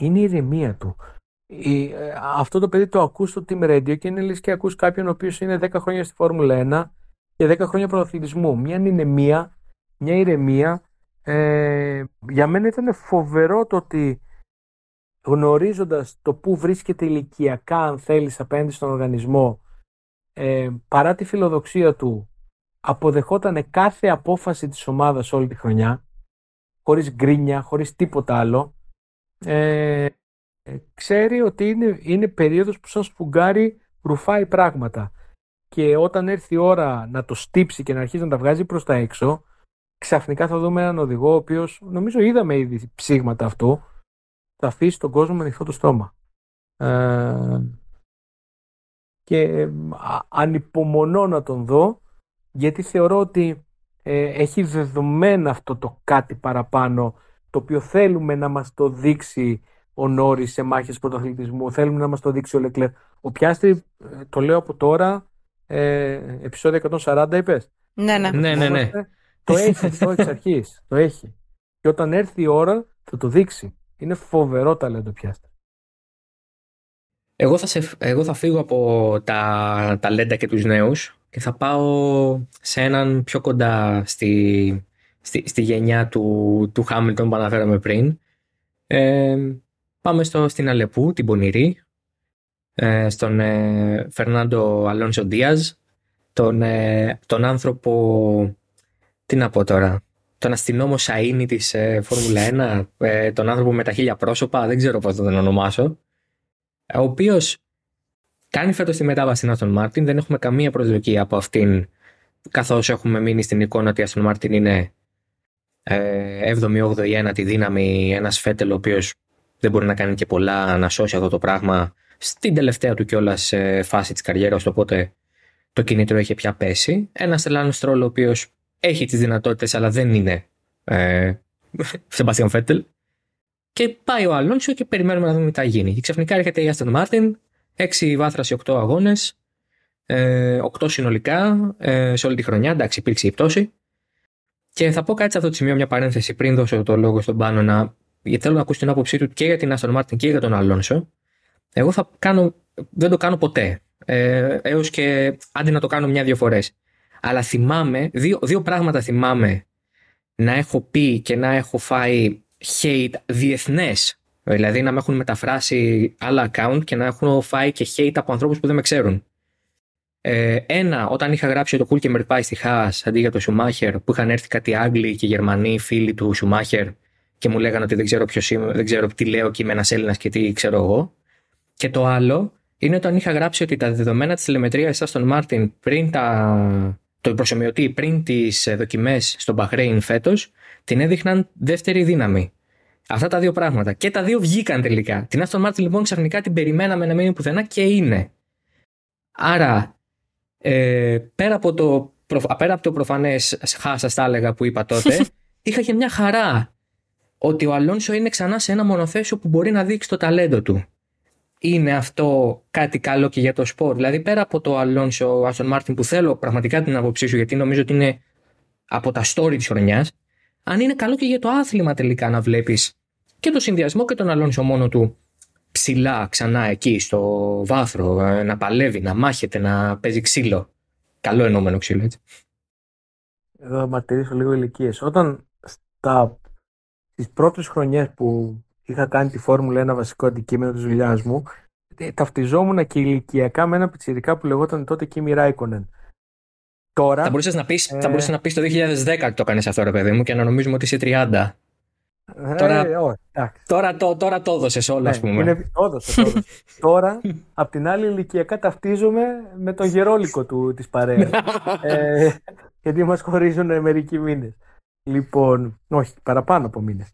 είναι η ηρεμία του. Η, ε, αυτό το παιδί το ακούς στο Team Radio και είναι λες και ακούς κάποιον ο οποίος είναι 10 χρόνια στη Φόρμουλα 1 και 10 χρόνια πρωταθλητισμού. Μια είναι μία μια ηρεμία. Ε, για μένα ήταν φοβερό το ότι γνωρίζοντας το πού βρίσκεται ηλικιακά αν θέλεις απέναντι στον οργανισμό ε, παρά τη φιλοδοξία του αποδεχόταν κάθε απόφαση της ομάδας όλη τη χρονιά χωρίς γκρίνια, χωρίς τίποτα άλλο ε, ξέρει ότι είναι, είναι περίοδος που σαν σφουγγάρι ρουφάει πράγματα και όταν έρθει η ώρα να το στύψει και να αρχίσει να τα βγάζει προς τα έξω ξαφνικά θα δούμε έναν οδηγό ο οποίος νομίζω είδαμε ήδη ψήγματα αυτού θα αφήσει τον κόσμο με ανοιχτό το στόμα. Ε, και ανυπομονώ να τον δω γιατί θεωρώ ότι ε, έχει δεδομένα αυτό το κάτι παραπάνω το οποίο θέλουμε να μας το δείξει ο Νόρις σε μάχες πρωτοαθλητισμού, θέλουμε να μας το δείξει ο Λεκλέρ. Ο Πιάστρη, ε, το λέω από τώρα, ε, επεισόδιο 140 είπες; Ναι, ναι. ναι, ναι, ναι. Το έχει αυτό εξ αρχής. Το έχει. Και όταν έρθει η ώρα θα το δείξει. Είναι φοβερό ταλέντο πιάστα. Εγώ θα, σε, εγώ θα φύγω από τα ταλέντα και τους νέους και θα πάω σε έναν πιο κοντά στη, στη, στη γενιά του, του Χάμιλτον που αναφέραμε πριν. Ε, πάμε στο, στην Αλεπού, την Πονηρή, ε, στον ε, Φερνάντο Αλόνσο Ντίαζ, τον, ε, τον άνθρωπο τι να πω τώρα. Τον αστυνόμο Σαΐνι της ε, Φόρμουλα 1, ε, τον άνθρωπο με τα χίλια πρόσωπα, δεν ξέρω πώς θα τον ονομάσω. Ο οποίος κάνει φέτος τη μετάβαση στην Αστον Μάρτιν. Δεν έχουμε καμία προσδοκία από αυτήν, καθώς έχουμε μείνει στην εικόνα ότι η Αστον Μάρτιν είναι ε, 7η, 8η, 9η δύναμη. Ένας Φέτελ ο οποίος δεν μπορεί να κάνει και πολλά να σώσει αυτό το πράγμα στην τελευταία του κιόλας ε, φάση της καριέρας. Οπότε το κινήτρο έχει πια πέσει. Ένας Στελάνο Στρολ ο οποίος έχει τις δυνατότητες αλλά δεν είναι ε, Σεμπάστιαν Φέτελ και πάει ο Αλόνσο και περιμένουμε να δούμε τι θα γίνει. Και ξαφνικά έρχεται η Άστον Μάρτιν, 6 βάθρα σε 8 αγώνες, ε, 8 συνολικά ε, σε όλη τη χρονιά. Εντάξει, υπήρξε η πτώση. Και θα πω κάτι σε αυτό το σημείο, μια παρένθεση πριν δώσω το λόγο στον Πάνο, να, γιατί θέλω να ακούσω την άποψή του και για την Άστον Μάρτιν και για τον Αλόνσο. Εγώ θα κάνω, δεν το κάνω ποτέ. Ε, Έως και άντε να το κάνω μια-δύο φορές. Αλλά θυμάμαι, δύο, δύο πράγματα θυμάμαι να έχω πει και να έχω φάει hate διεθνές. Δηλαδή να με έχουν μεταφράσει άλλα account και να έχουν φάει και hate από ανθρώπους που δεν με ξέρουν. Ε, ένα, όταν είχα γράψει το Κούλκεμερ πάει στη Χάς αντί για το Σουμάχερ, που είχαν έρθει κάτι Άγγλοι και Γερμανοί φίλοι του Σουμάχερ και μου λέγανε ότι δεν ξέρω ποιος είμαι, δεν ξέρω τι λέω και είμαι ένας Έλληνας και τι ξέρω εγώ. Και το άλλο είναι όταν είχα γράψει ότι τα δεδομένα της τηλεμετρίας στον Μάρτιν πριν τα, το προσωμιωτή πριν τις δοκιμές στον Μπαχρέιν φέτος την έδειχναν δεύτερη δύναμη. Αυτά τα δύο πράγματα. Και τα δύο βγήκαν τελικά. Την Aston Martin λοιπόν ξαφνικά την περιμέναμε να μείνει πουθενά και είναι. Άρα, ε, πέρα, από το, πέρα από το προφανές χάσα τα έλεγα που είπα τότε, είχα και μια χαρά ότι ο Αλόνσο είναι ξανά σε ένα μονοθέσιο που μπορεί να δείξει το ταλέντο του. Είναι αυτό κάτι καλό και για το σπορ; Δηλαδή, πέρα από το Αλόνσο Άστον Μάρτιν που θέλω πραγματικά την άποψή σου, γιατί νομίζω ότι είναι από τα story της χρονιάς, αν είναι καλό και για το άθλημα τελικά να βλέπεις και το συνδυασμό και τον Αλόνσο μόνο του ψηλά ξανά εκεί στο βάθρο, ε, να παλεύει, να μάχεται, να παίζει ξύλο. Καλό εννοούμενο ξύλο, έτσι. Εδώ θα μαρτυρήσω λίγο ηλικίες. Όταν στα, στις πρώτες χρονιές που είχα κάνει τη Φόρμουλα ένα βασικό αντικείμενο της δουλειάς μου, ε, ταυτιζόμουν και ηλικιακά με ένα πιτσιρικά που λεγόταν τότε Κίμι Ράικονεν. Τώρα, θα μπορούσες να πεις ε... να πεις το 2010 το έκανε αυτό, ρε παιδί μου, και να νομίζουμε ότι είσαι 30. Ε, τώρα, τώρα, το, τώρα το έδωσες όλο, ναι, ας πούμε. Είναι, όδωσε, τώρα, απ' την άλλη, ηλικιακά ταυτίζομαι με τον γερόλικο του, της παρέας. ε, γιατί μας χωρίζουν μερικοί μήνες. Λοιπόν, όχι, παραπάνω από μήνες.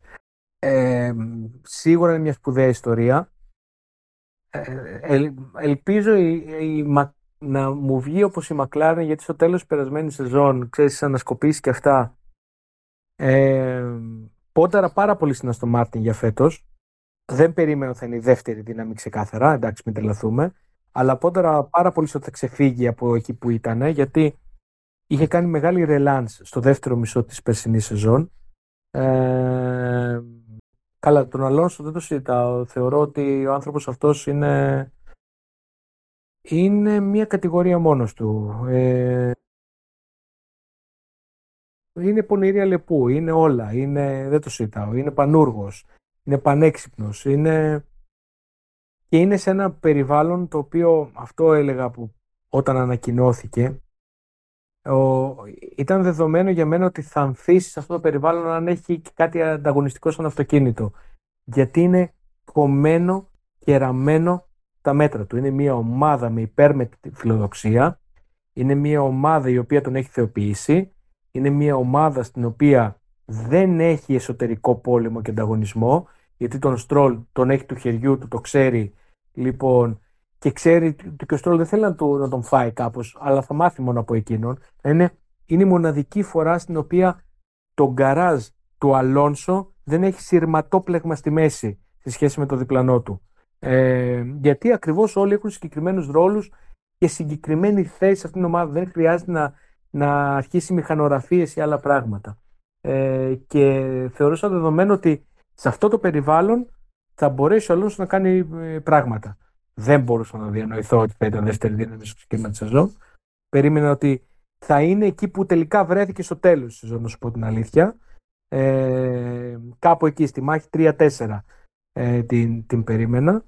Ε, σίγουρα είναι μια σπουδαία ιστορία. Ε, ελπίζω η, η, να μου βγει όπως η Μακλάρεν, γιατί στο τέλος της περασμένης σεζόν, ξέρεις, ανασκοπήσει και αυτά, ε, Πόνταρα πάρα πολύ στην Αστο Μάρτιν για φέτος. Δεν περίμενα ότι θα είναι η δεύτερη δύναμη ξεκάθαρα, εντάξει, μην τρελαθούμε. Αλλά πόνταρα πάρα πολύ ότι θα ξεφύγει από εκεί που ήταν, γιατί είχε κάνει μεγάλη ρελάνς στο δεύτερο μισό της περσινής σεζόν. Ε, καλά, τον Αλόνσο δεν το συζητάω. Θεωρώ ότι ο άνθρωπος αυτός είναι, είναι μια κατηγορία μόνος του. Ε, είναι πονηρή αλεπού, είναι όλα, είναι, δεν το συζητάω, είναι πανούργος, είναι πανέξυπνος, είναι... και είναι σε ένα περιβάλλον το οποίο αυτό έλεγα που όταν ανακοινώθηκε ο... ήταν δεδομένο για μένα ότι θα ανθίσει σε αυτό το περιβάλλον αν έχει και κάτι ανταγωνιστικό σαν αυτοκίνητο γιατί είναι κομμένο και ραμμένο τα μέτρα του. Είναι μια ομάδα με υπέρμετη φιλοδοξία, είναι μια ομάδα η οποία τον έχει θεοποιήσει είναι μια ομάδα στην οποία δεν έχει εσωτερικό πόλεμο και ανταγωνισμό, γιατί τον Στρόλ τον έχει του χεριού του, το ξέρει, λοιπόν, και ξέρει ότι ο Στρόλ δεν θέλει να, του, να τον φάει κάπως, αλλά θα μάθει μόνο από εκείνον. Είναι, είναι η μοναδική φορά στην οποία το γκαράζ του Αλόνσο δεν έχει σειρματόπλεγμα στη μέση σε σχέση με το διπλανό του. Ε, γιατί ακριβώς όλοι έχουν συγκεκριμένους ρόλους και συγκεκριμένη θέση σε αυτήν την ομάδα. Δεν χρειάζεται να να αρχίσει μηχανογραφίες ή άλλα πράγματα. Ε, και θεωρούσα δεδομένο ότι σε αυτό το περιβάλλον θα μπορέσει ο Αλόνσο να κάνει ε, πράγματα. Δεν μπορούσα να διανοηθώ ότι θα ήταν δεύτερη δύναμη στο ξεκίνημα της σεζόν. Περίμενα ότι θα είναι εκεί που τελικά βρέθηκε στο τέλος της σεζόν, να σου πω την αλήθεια. Ε, κάπου εκεί στη μάχη 3-4 ε, την, την περίμενα.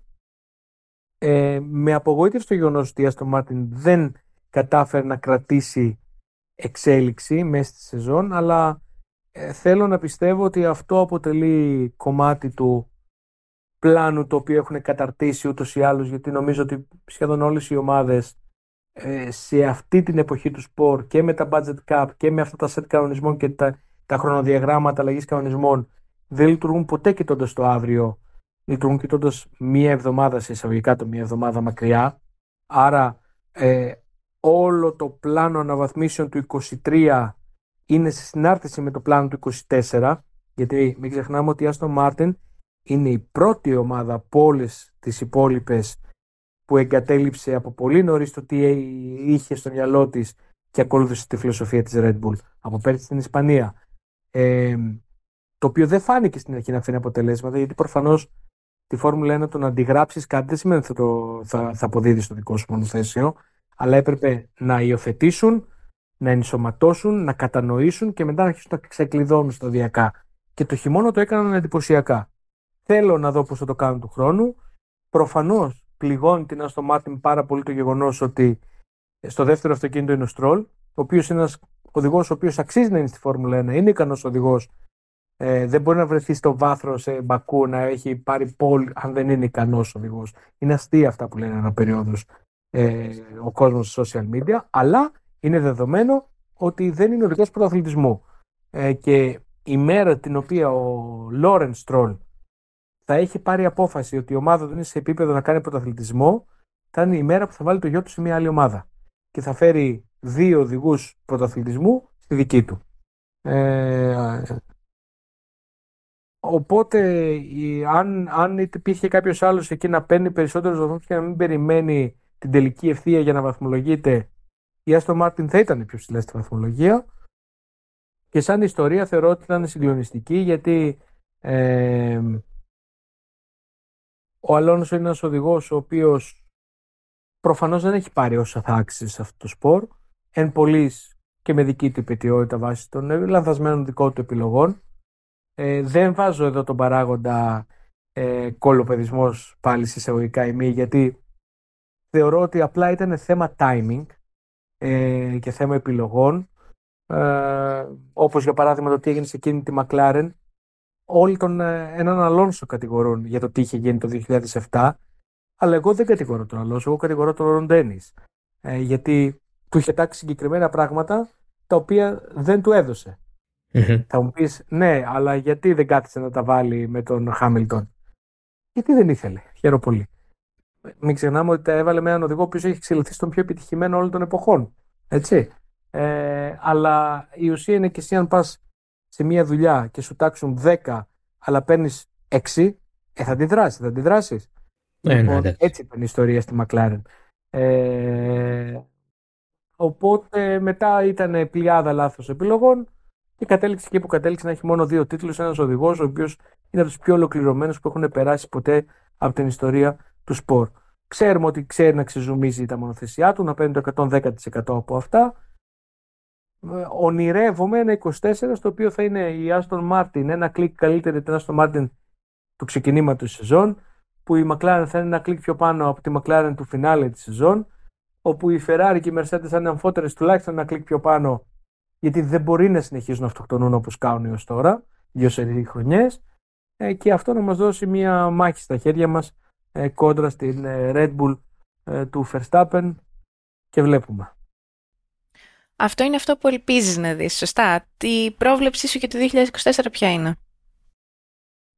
Ε, με απογοήτευσε το γεγονός ότι η Άστο Μάρτιν δεν κατάφερε να κρατήσει εξέλιξη μέσα στη σεζόν, αλλά ε, θέλω να πιστεύω ότι αυτό αποτελεί κομμάτι του πλάνου το οποίο έχουν καταρτήσει ούτως ή άλλως, γιατί νομίζω ότι σχεδόν όλες οι ομάδες ε, σε αυτή την εποχή του σπορ και με τα budget cap και με αυτά τα set κανονισμών και τα, τα χρονοδιαγράμματα αλλαγής κανονισμών δεν λειτουργούν ποτέ κοιτώντας το αύριο. Λειτουργούν κοιτώντας μία εβδομάδα σε εισαγωγικά το μία εβδομάδα μακριά. Άρα ε, όλο το πλάνο αναβαθμίσεων του 23 είναι σε συνάρτηση με το πλάνο του 24 γιατί μην ξεχνάμε ότι η Aston Martin είναι η πρώτη ομάδα από όλες τις υπόλοιπες που εγκατέλειψε από πολύ νωρίς το τι είχε στο μυαλό της και ακολούθησε τη φιλοσοφία της Red Bull από πέρσι στην Ισπανία. Ε, το οποίο δεν φάνηκε στην αρχή να φέρει αποτελέσματα γιατί προφανώς τη Φόρμουλα 1 το να αντιγράψεις κάτι δεν σημαίνει ότι θα, το, θα, θα αποδίδεις στο δικό σου μονοθέσιο αλλά έπρεπε να υιοθετήσουν, να ενσωματώσουν, να κατανοήσουν και μετά να αρχίσουν να ξεκλειδώνουν σταδιακά. Και το χειμώνα το έκαναν εντυπωσιακά. Θέλω να δω πώς θα το κάνουν του χρόνου. Προφανώς πληγώνει την Αστο Μάρτιν πάρα πολύ το γεγονός ότι Στο δεύτερο αυτοκίνητο είναι ο Στρόλ, ο οποίος είναι ένας οδηγός ο οποίος αξίζει να είναι στη Φόρμουλα 1, είναι ικανός οδηγός. Ε, δεν μπορεί να βρεθεί στο βάθρο σε Μπακού να έχει πάρει πόλ αν δεν είναι ικανός οδηγός. Είναι αστεία αυτά που λένε ένα περίοδος ε, ο κόσμος στα social media, αλλά είναι δεδομένο ότι δεν είναι οδηγός πρωταθλητισμού. Ε, και η μέρα την οποία ο Λόρενς Στρόλ θα έχει πάρει απόφαση ότι η ομάδα δεν είναι σε επίπεδο να κάνει πρωταθλητισμό, θα είναι η μέρα που θα βάλει το γιο του σε μια άλλη ομάδα. Και θα φέρει δύο οδηγούς πρωταθλητισμού στη δική του. Ε, οπότε, αν, αν υπήρχε κάποιος άλλος εκεί να παίρνει περισσότερους βαθμούς και να μην περιμένει την τελική ευθεία για να βαθμολογείται, η Άστο Μάρτιν θα ήταν πιο ψηλά στη βαθμολογία. Και σαν ιστορία θεωρώ ότι ήταν συγκλονιστική γιατί ε, ο Αλόνσο είναι ένας οδηγός ο οποίος προφανώς δεν έχει πάρει όσα θα άξιζε σε αυτό το σπορ. Εν πολλής και με δική του υπετιότητα βάσει των λανθασμένων δικών του επιλογών. Ε, δεν βάζω εδώ τον παράγοντα ε, κολοπεδισμός πάλι σε εισαγωγικά ή μη, γιατί θεωρώ ότι απλά ήταν θέμα timing ε, και θέμα επιλογών. Ε, όπως για παράδειγμα το τι έγινε σε εκείνη τη McLaren όλοι τον ε, έναν Αλόνσο κατηγορούν για το τι είχε γίνει το 2007 αλλά εγώ δεν κατηγορώ τον Αλόνσο, εγώ κατηγορώ τον Ρον ε, γιατί του είχε τάξει συγκεκριμένα πράγματα τα οποία δεν του έδωσε. Θα μου πεις, ναι, αλλά γιατί δεν κάθισε να τα βάλει με τον Χάμιλτον; Γιατί δεν ήθελε. Χαίρομαι πολύ. Μην ξεχνάμε ότι τα έβαλε με έναν οδηγό που έχει εξελιχθεί στον πιο επιτυχημένο όλων των εποχών. Έτσι. Ε, αλλά η ουσία είναι και εσύ αν πας σε μια δουλειά και σου τάξουν 10 αλλά παίρνεις 6, ε, θα αντιδράσεις, θα αντιδράσεις. Ναι, ναι, λοιπόν, έτσι ήταν η ιστορία στη McLaren. Ε, οπότε μετά ήταν πλειάδα λάθος επιλογών και κατέληξε εκεί που κατέληξε να έχει μόνο δύο τίτλους. Ένας οδηγός, ο οποίος είναι από τους πιο ολοκληρωμένους που έχουν περάσει ποτέ από την ιστορία του σπορ. Ξέρουμε ότι ξέρει να ξεζουμίζει τα μονοθεσιά του, να παίρνει το 110% από αυτά. Ε, ονειρεύομαι ένα 24 στο οποίο θα είναι η Aston Martin ένα κλικ καλύτερη την Aston Martin του ξεκινήματος της σεζόν που η McLaren θα είναι ένα κλικ πιο πάνω από τη McLaren του φινάλε της σεζόν όπου η Ferrari και η Mercedes θα είναι αμφότερες τουλάχιστον ένα κλικ πιο πάνω γιατί δεν μπορεί να συνεχίζουν να αυτοκτονούν όπως κάνουν έως τώρα δύο σερί χρονιές ε, και αυτό να μας δώσει μια μάχη στα χέρια μας ε, κόντρα στην Red Bull του Verstappen και βλέπουμε. Αυτό είναι αυτό που ελπίζεις να δεις, σωστά; Τι πρόβλεψή σου για το 2024 ποια είναι;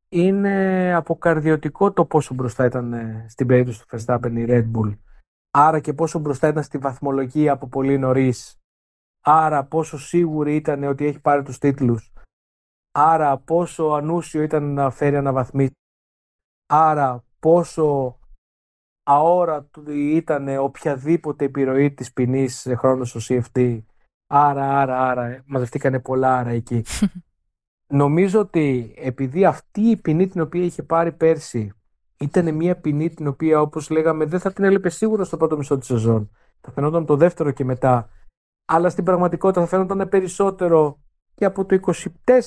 Είναι αποκαρδιωτικό το πόσο μπροστά ήταν ε, στην περίπτωση του Verstappen η Red Bull. Άρα και πόσο μπροστά ήταν στη βαθμολογία από πολύ νωρίς. Άρα πόσο σίγουρη ήταν ότι έχει πάρει τους τίτλους. Άρα πόσο ανούσιο ήταν να φέρει αναβαθμίσει. Άρα πόσο αόρατο ήταν οποιαδήποτε επιρροή της ποινής σε χρόνο στο CFT Άρα, άρα, άρα, μαζευτήκανε πολλά άρα εκεί. Νομίζω ότι επειδή αυτή η ποινή την οποία είχε πάρει πέρσι ήταν μια ποινή την οποία όπως λέγαμε δεν θα την έλειπε σίγουρα στο πρώτο μισό της σεζόν. Θα φαινόταν το δεύτερο και μετά. Αλλά στην πραγματικότητα θα φαίνονταν περισσότερο και από το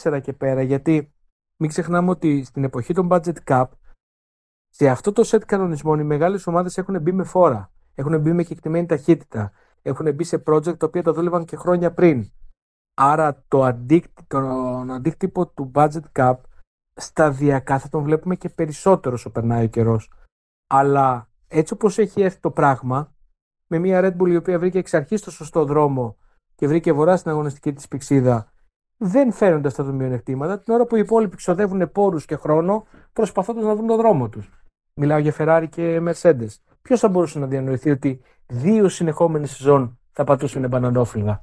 24 και πέρα γιατί μην ξεχνάμε ότι στην εποχή των budget cap σε αυτό το set κανονισμών οι μεγάλες ομάδες έχουν μπει με φόρα. Έχουν μπει με κεκτημένη ταχύτητα έχουν μπει σε project τα οποία τα δούλευαν και χρόνια πριν. Άρα το αντίκτυπο, τον αντίκτυπο του budget cap σταδιακά θα τον βλέπουμε και περισσότερο όσο περνάει ο καιρός. Αλλά έτσι όπως έχει έρθει το πράγμα, με μια Red Bull η οποία βρήκε εξ αρχής το σωστό δρόμο και βρήκε βορρά στην αγωνιστική της πηξίδα, δεν φαίνονται αυτά τα μειονεκτήματα την ώρα που οι υπόλοιποι ξοδεύουν πόρους και χρόνο προσπαθώντας να βρουν τον δρόμο τους. Μιλάω για Ferrari και Mercedes. Ποιος θα μπορούσε να διανοηθεί ότι δύο συνεχόμενες σεζόν θα πατούσαν μπανανόφλιγα.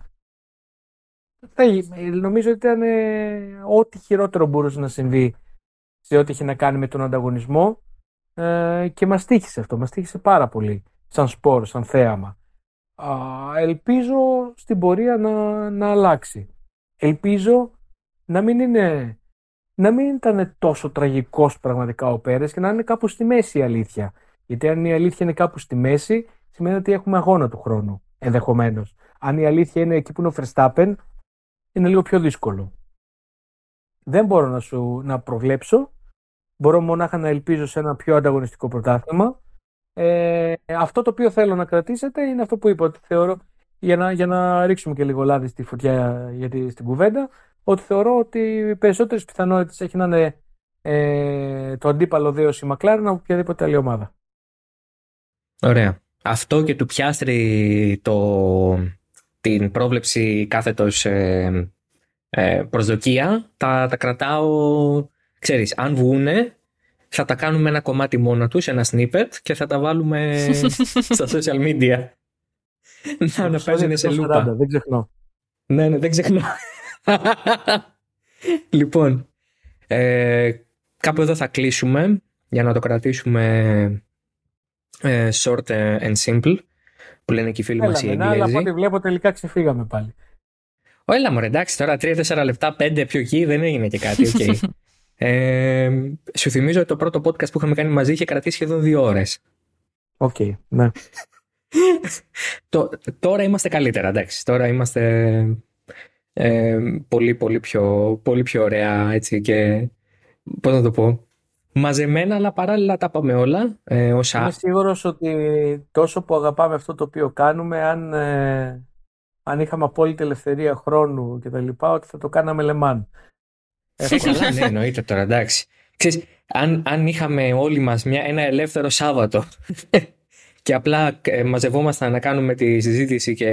Νομίζω ότι ήταν ε, ό,τι χειρότερο μπορούσε να συμβεί σε ό,τι είχε να κάνει με τον ανταγωνισμό ε, και μας τύχησε αυτό, μας τύχησε πάρα πολύ σαν σπορ, σαν θέαμα. ελπίζω στην πορεία να, να αλλάξει. Ελπίζω να μην είναι να μην ήταν τόσο τραγικός πραγματικά ο Πέρες και να είναι κάπου στη μέση η αλήθεια. Γιατί αν η αλήθεια είναι κάπου στη μέση, σημαίνει ότι έχουμε αγώνα του χρόνου. Ενδεχομένως. Αν η αλήθεια είναι εκεί που είναι ο Verstappen, είναι λίγο πιο δύσκολο. Δεν μπορώ να σου να προβλέψω. Μπορώ μονάχα να ελπίζω σε ένα πιο ανταγωνιστικό πρωτάθλημα. Ε, αυτό το οποίο θέλω να κρατήσετε είναι αυτό που είπα, ότι θεωρώ, για να, για να ρίξουμε και λίγο λάδι στη φωτιά γιατί στην κουβέντα, ότι θεωρώ ότι οι περισσότερες πιθανότητες έχει να είναι ε, το αντίπαλο δέος η Μακλάριν από οποιαδήποτε άλλη ομάδα. Ωραία. Αυτό και του πιάστρι το, την πρόβλεψη κάθετος ε, ε, προσδοκία τα, τα κρατάω, ξέρεις, αν βγούνε θα τα κάνουμε ένα κομμάτι μόνο τους, ένα snippet και θα τα βάλουμε στα social media. να, να παίζουν σε λούπα. δεν ξεχνώ. Ναι, ναι, δεν ξεχνώ. Λοιπόν, ε, κάπου εδώ θα κλείσουμε για να το κρατήσουμε ε, short and simple που λένε και οι φίλοι μας οι Εγγλέζοι. Αλλά από ό,τι βλέπω τελικά ξεφύγαμε πάλι. Ω, έλα μωρέ, εντάξει, τώρα 3-4 λεπτά, 5 πιο εκεί δεν έγινε και κάτι, okay. ε, σου θυμίζω ότι το πρώτο podcast που είχαμε κάνει μαζί είχε κρατήσει σχεδόν δύο ώρες. Οκ, okay, ναι. τώρα είμαστε καλύτερα, εντάξει. Τώρα είμαστε ε, πολύ, πολύ πιο, πολύ πιο ωραία, έτσι και πώς να το πω, μαζεμένα, αλλά παράλληλα τα πάμε όλα. Ε, ως Είμαι σίγουρος ότι τόσο που αγαπάμε αυτό το οποίο κάνουμε, αν, ε, αν είχαμε απόλυτη ελευθερία χρόνου και τα λοιπά, ότι θα το κάναμε λεμάν. Εύκολα, ναι, εννοείται τώρα, εντάξει. Ξέρεις, αν, αν είχαμε όλοι μας μια, ένα ελεύθερο Σάββατο και απλά ε, μαζευόμασταν να κάνουμε τη συζήτηση και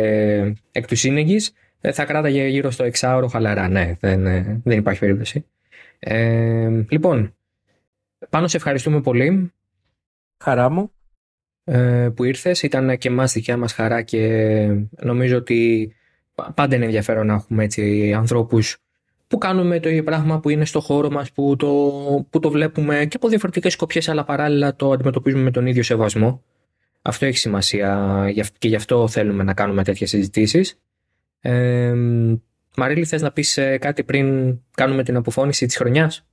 εκ του σύνεγγυς, ε, θα κράταγε γύρω στο εξάωρο χαλαρά. Ναι, δεν, ε, δεν υπάρχει περίπτωση. Ε, λοιπόν, πάνω σε ευχαριστούμε πολύ. Χαρά μου. Ε, που ήρθες. Ήταν και εμάς δικιά μας χαρά και νομίζω ότι πάντα είναι ενδιαφέρον να έχουμε έτσι ανθρώπους που κάνουμε το ίδιο πράγμα που είναι στο χώρο μας, που το, που το βλέπουμε και από διαφορετικές σκοπιές αλλά παράλληλα το αντιμετωπίζουμε με τον ίδιο σεβασμό. Αυτό έχει σημασία και γι' αυτό θέλουμε να κάνουμε τέτοιες συζητήσεις. Ε, Μαρίλη, θες να πεις ε, κάτι πριν κάνουμε την αποφώνηση της χρονιάς;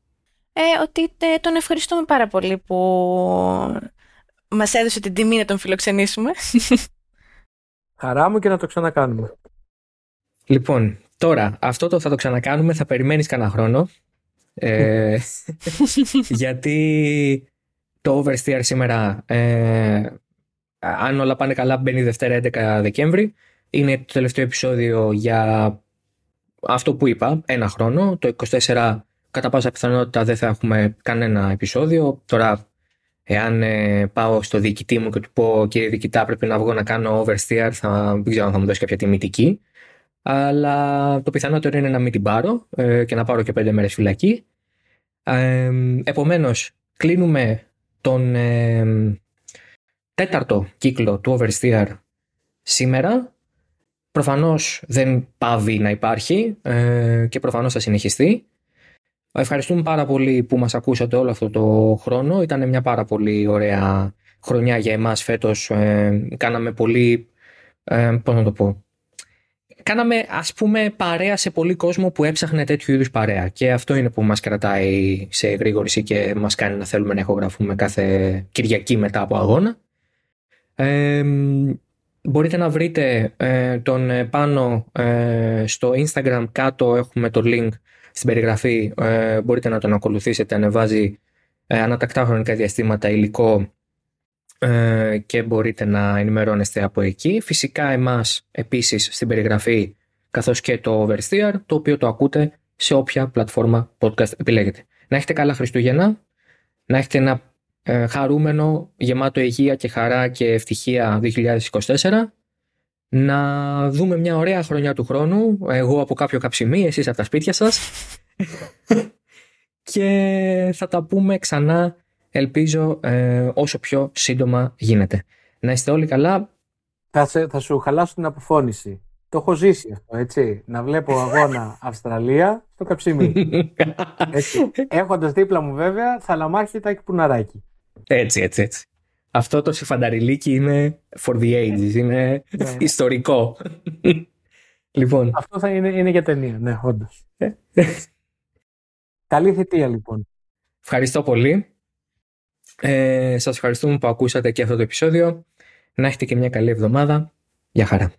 Ε, ότι τον ευχαριστούμε πάρα πολύ που μας έδωσε την τιμή να τον φιλοξενήσουμε. Χαρά μου και να το ξανακάνουμε. Λοιπόν, τώρα αυτό το θα το ξανακάνουμε, θα περιμένεις κανένα χρόνο. Ε, γιατί το Oversteer σήμερα, ε, αν όλα πάνε καλά, μπαίνει Δευτέρα 11 Δεκέμβρη. Είναι το τελευταίο επεισόδιο για αυτό που είπα, ένα χρόνο. Το 24 κατά πάσα πιθανότητα δεν θα έχουμε κανένα επεισόδιο. Τώρα, εάν ε, πάω στο διοικητή μου και του πω κύριε διοικητά πρέπει να βγω να κάνω oversteer, θα, δεν ξέρω αν θα μου δώσει κάποια τιμητική. Αλλά το πιθανότερο είναι να μην την πάρω ε, και να πάρω και πέντε μέρες φυλακή. Ε, επομένως, κλείνουμε τον ε, τέταρτο κύκλο του oversteer σήμερα Προφανώς δεν πάβει να υπάρχει ε, και προφανώς θα συνεχιστεί. Ευχαριστούμε πάρα πολύ που μας ακούσατε όλο αυτό το χρόνο. Ήταν μια πάρα πολύ ωραία χρονιά για εμάς φέτος. Ε, κάναμε πολύ, ε, πώς να το πω, κάναμε ας πούμε παρέα σε πολύ κόσμο που έψαχνε τέτοιου είδους παρέα και αυτό είναι που μας κρατάει σε γρήγορηση και μας κάνει να θέλουμε να ηχογραφούμε κάθε Κυριακή μετά από αγώνα. Ε, Μπορείτε να βρείτε ε, τον ε, πάνω ε, στο Instagram κάτω έχουμε το link στην περιγραφή. Μπορείτε να τον ακολουθήσετε ανεβάζει ανατακτά χρονικά διαστήματα υλικό και μπορείτε να ενημερώνεστε από εκεί. Φυσικά εμάς επίσης στην περιγραφή καθώς και το Oversteer το οποίο το ακούτε σε όποια πλατφόρμα podcast επιλέγετε. Να έχετε καλά Χριστούγεννα να έχετε ένα ε, χαρούμενο, γεμάτο υγεία και χαρά και ευτυχία 2024. Να δούμε μια ωραία χρονιά του χρόνου, εγώ από κάποιο καψιμί, εσείς από τα σπίτια σας. και θα τα πούμε ξανά, ελπίζω, ε, όσο πιο σύντομα γίνεται. Να είστε όλοι καλά. Θα, θα σου χαλάσω την αποφώνηση. Το έχω ζήσει αυτό, έτσι. Να βλέπω αγώνα Αυστραλία στο καψιμί. έτσι. Έχοντας δίπλα μου βέβαια θαλαμάρχη τάκι πουναράκι. Έτσι, έτσι, έτσι. Αυτό το σιφανταριλίκι είναι for the ages, είναι ναι. ιστορικό. λοιπόν. Αυτό θα είναι, είναι για ταινία, ναι, όντως. Ε. Καλή θητεία, λοιπόν. Ευχαριστώ πολύ. Ε, σας ευχαριστούμε που ακούσατε και αυτό το επεισόδιο. Να έχετε και μια καλή εβδομάδα. Γεια χαρά.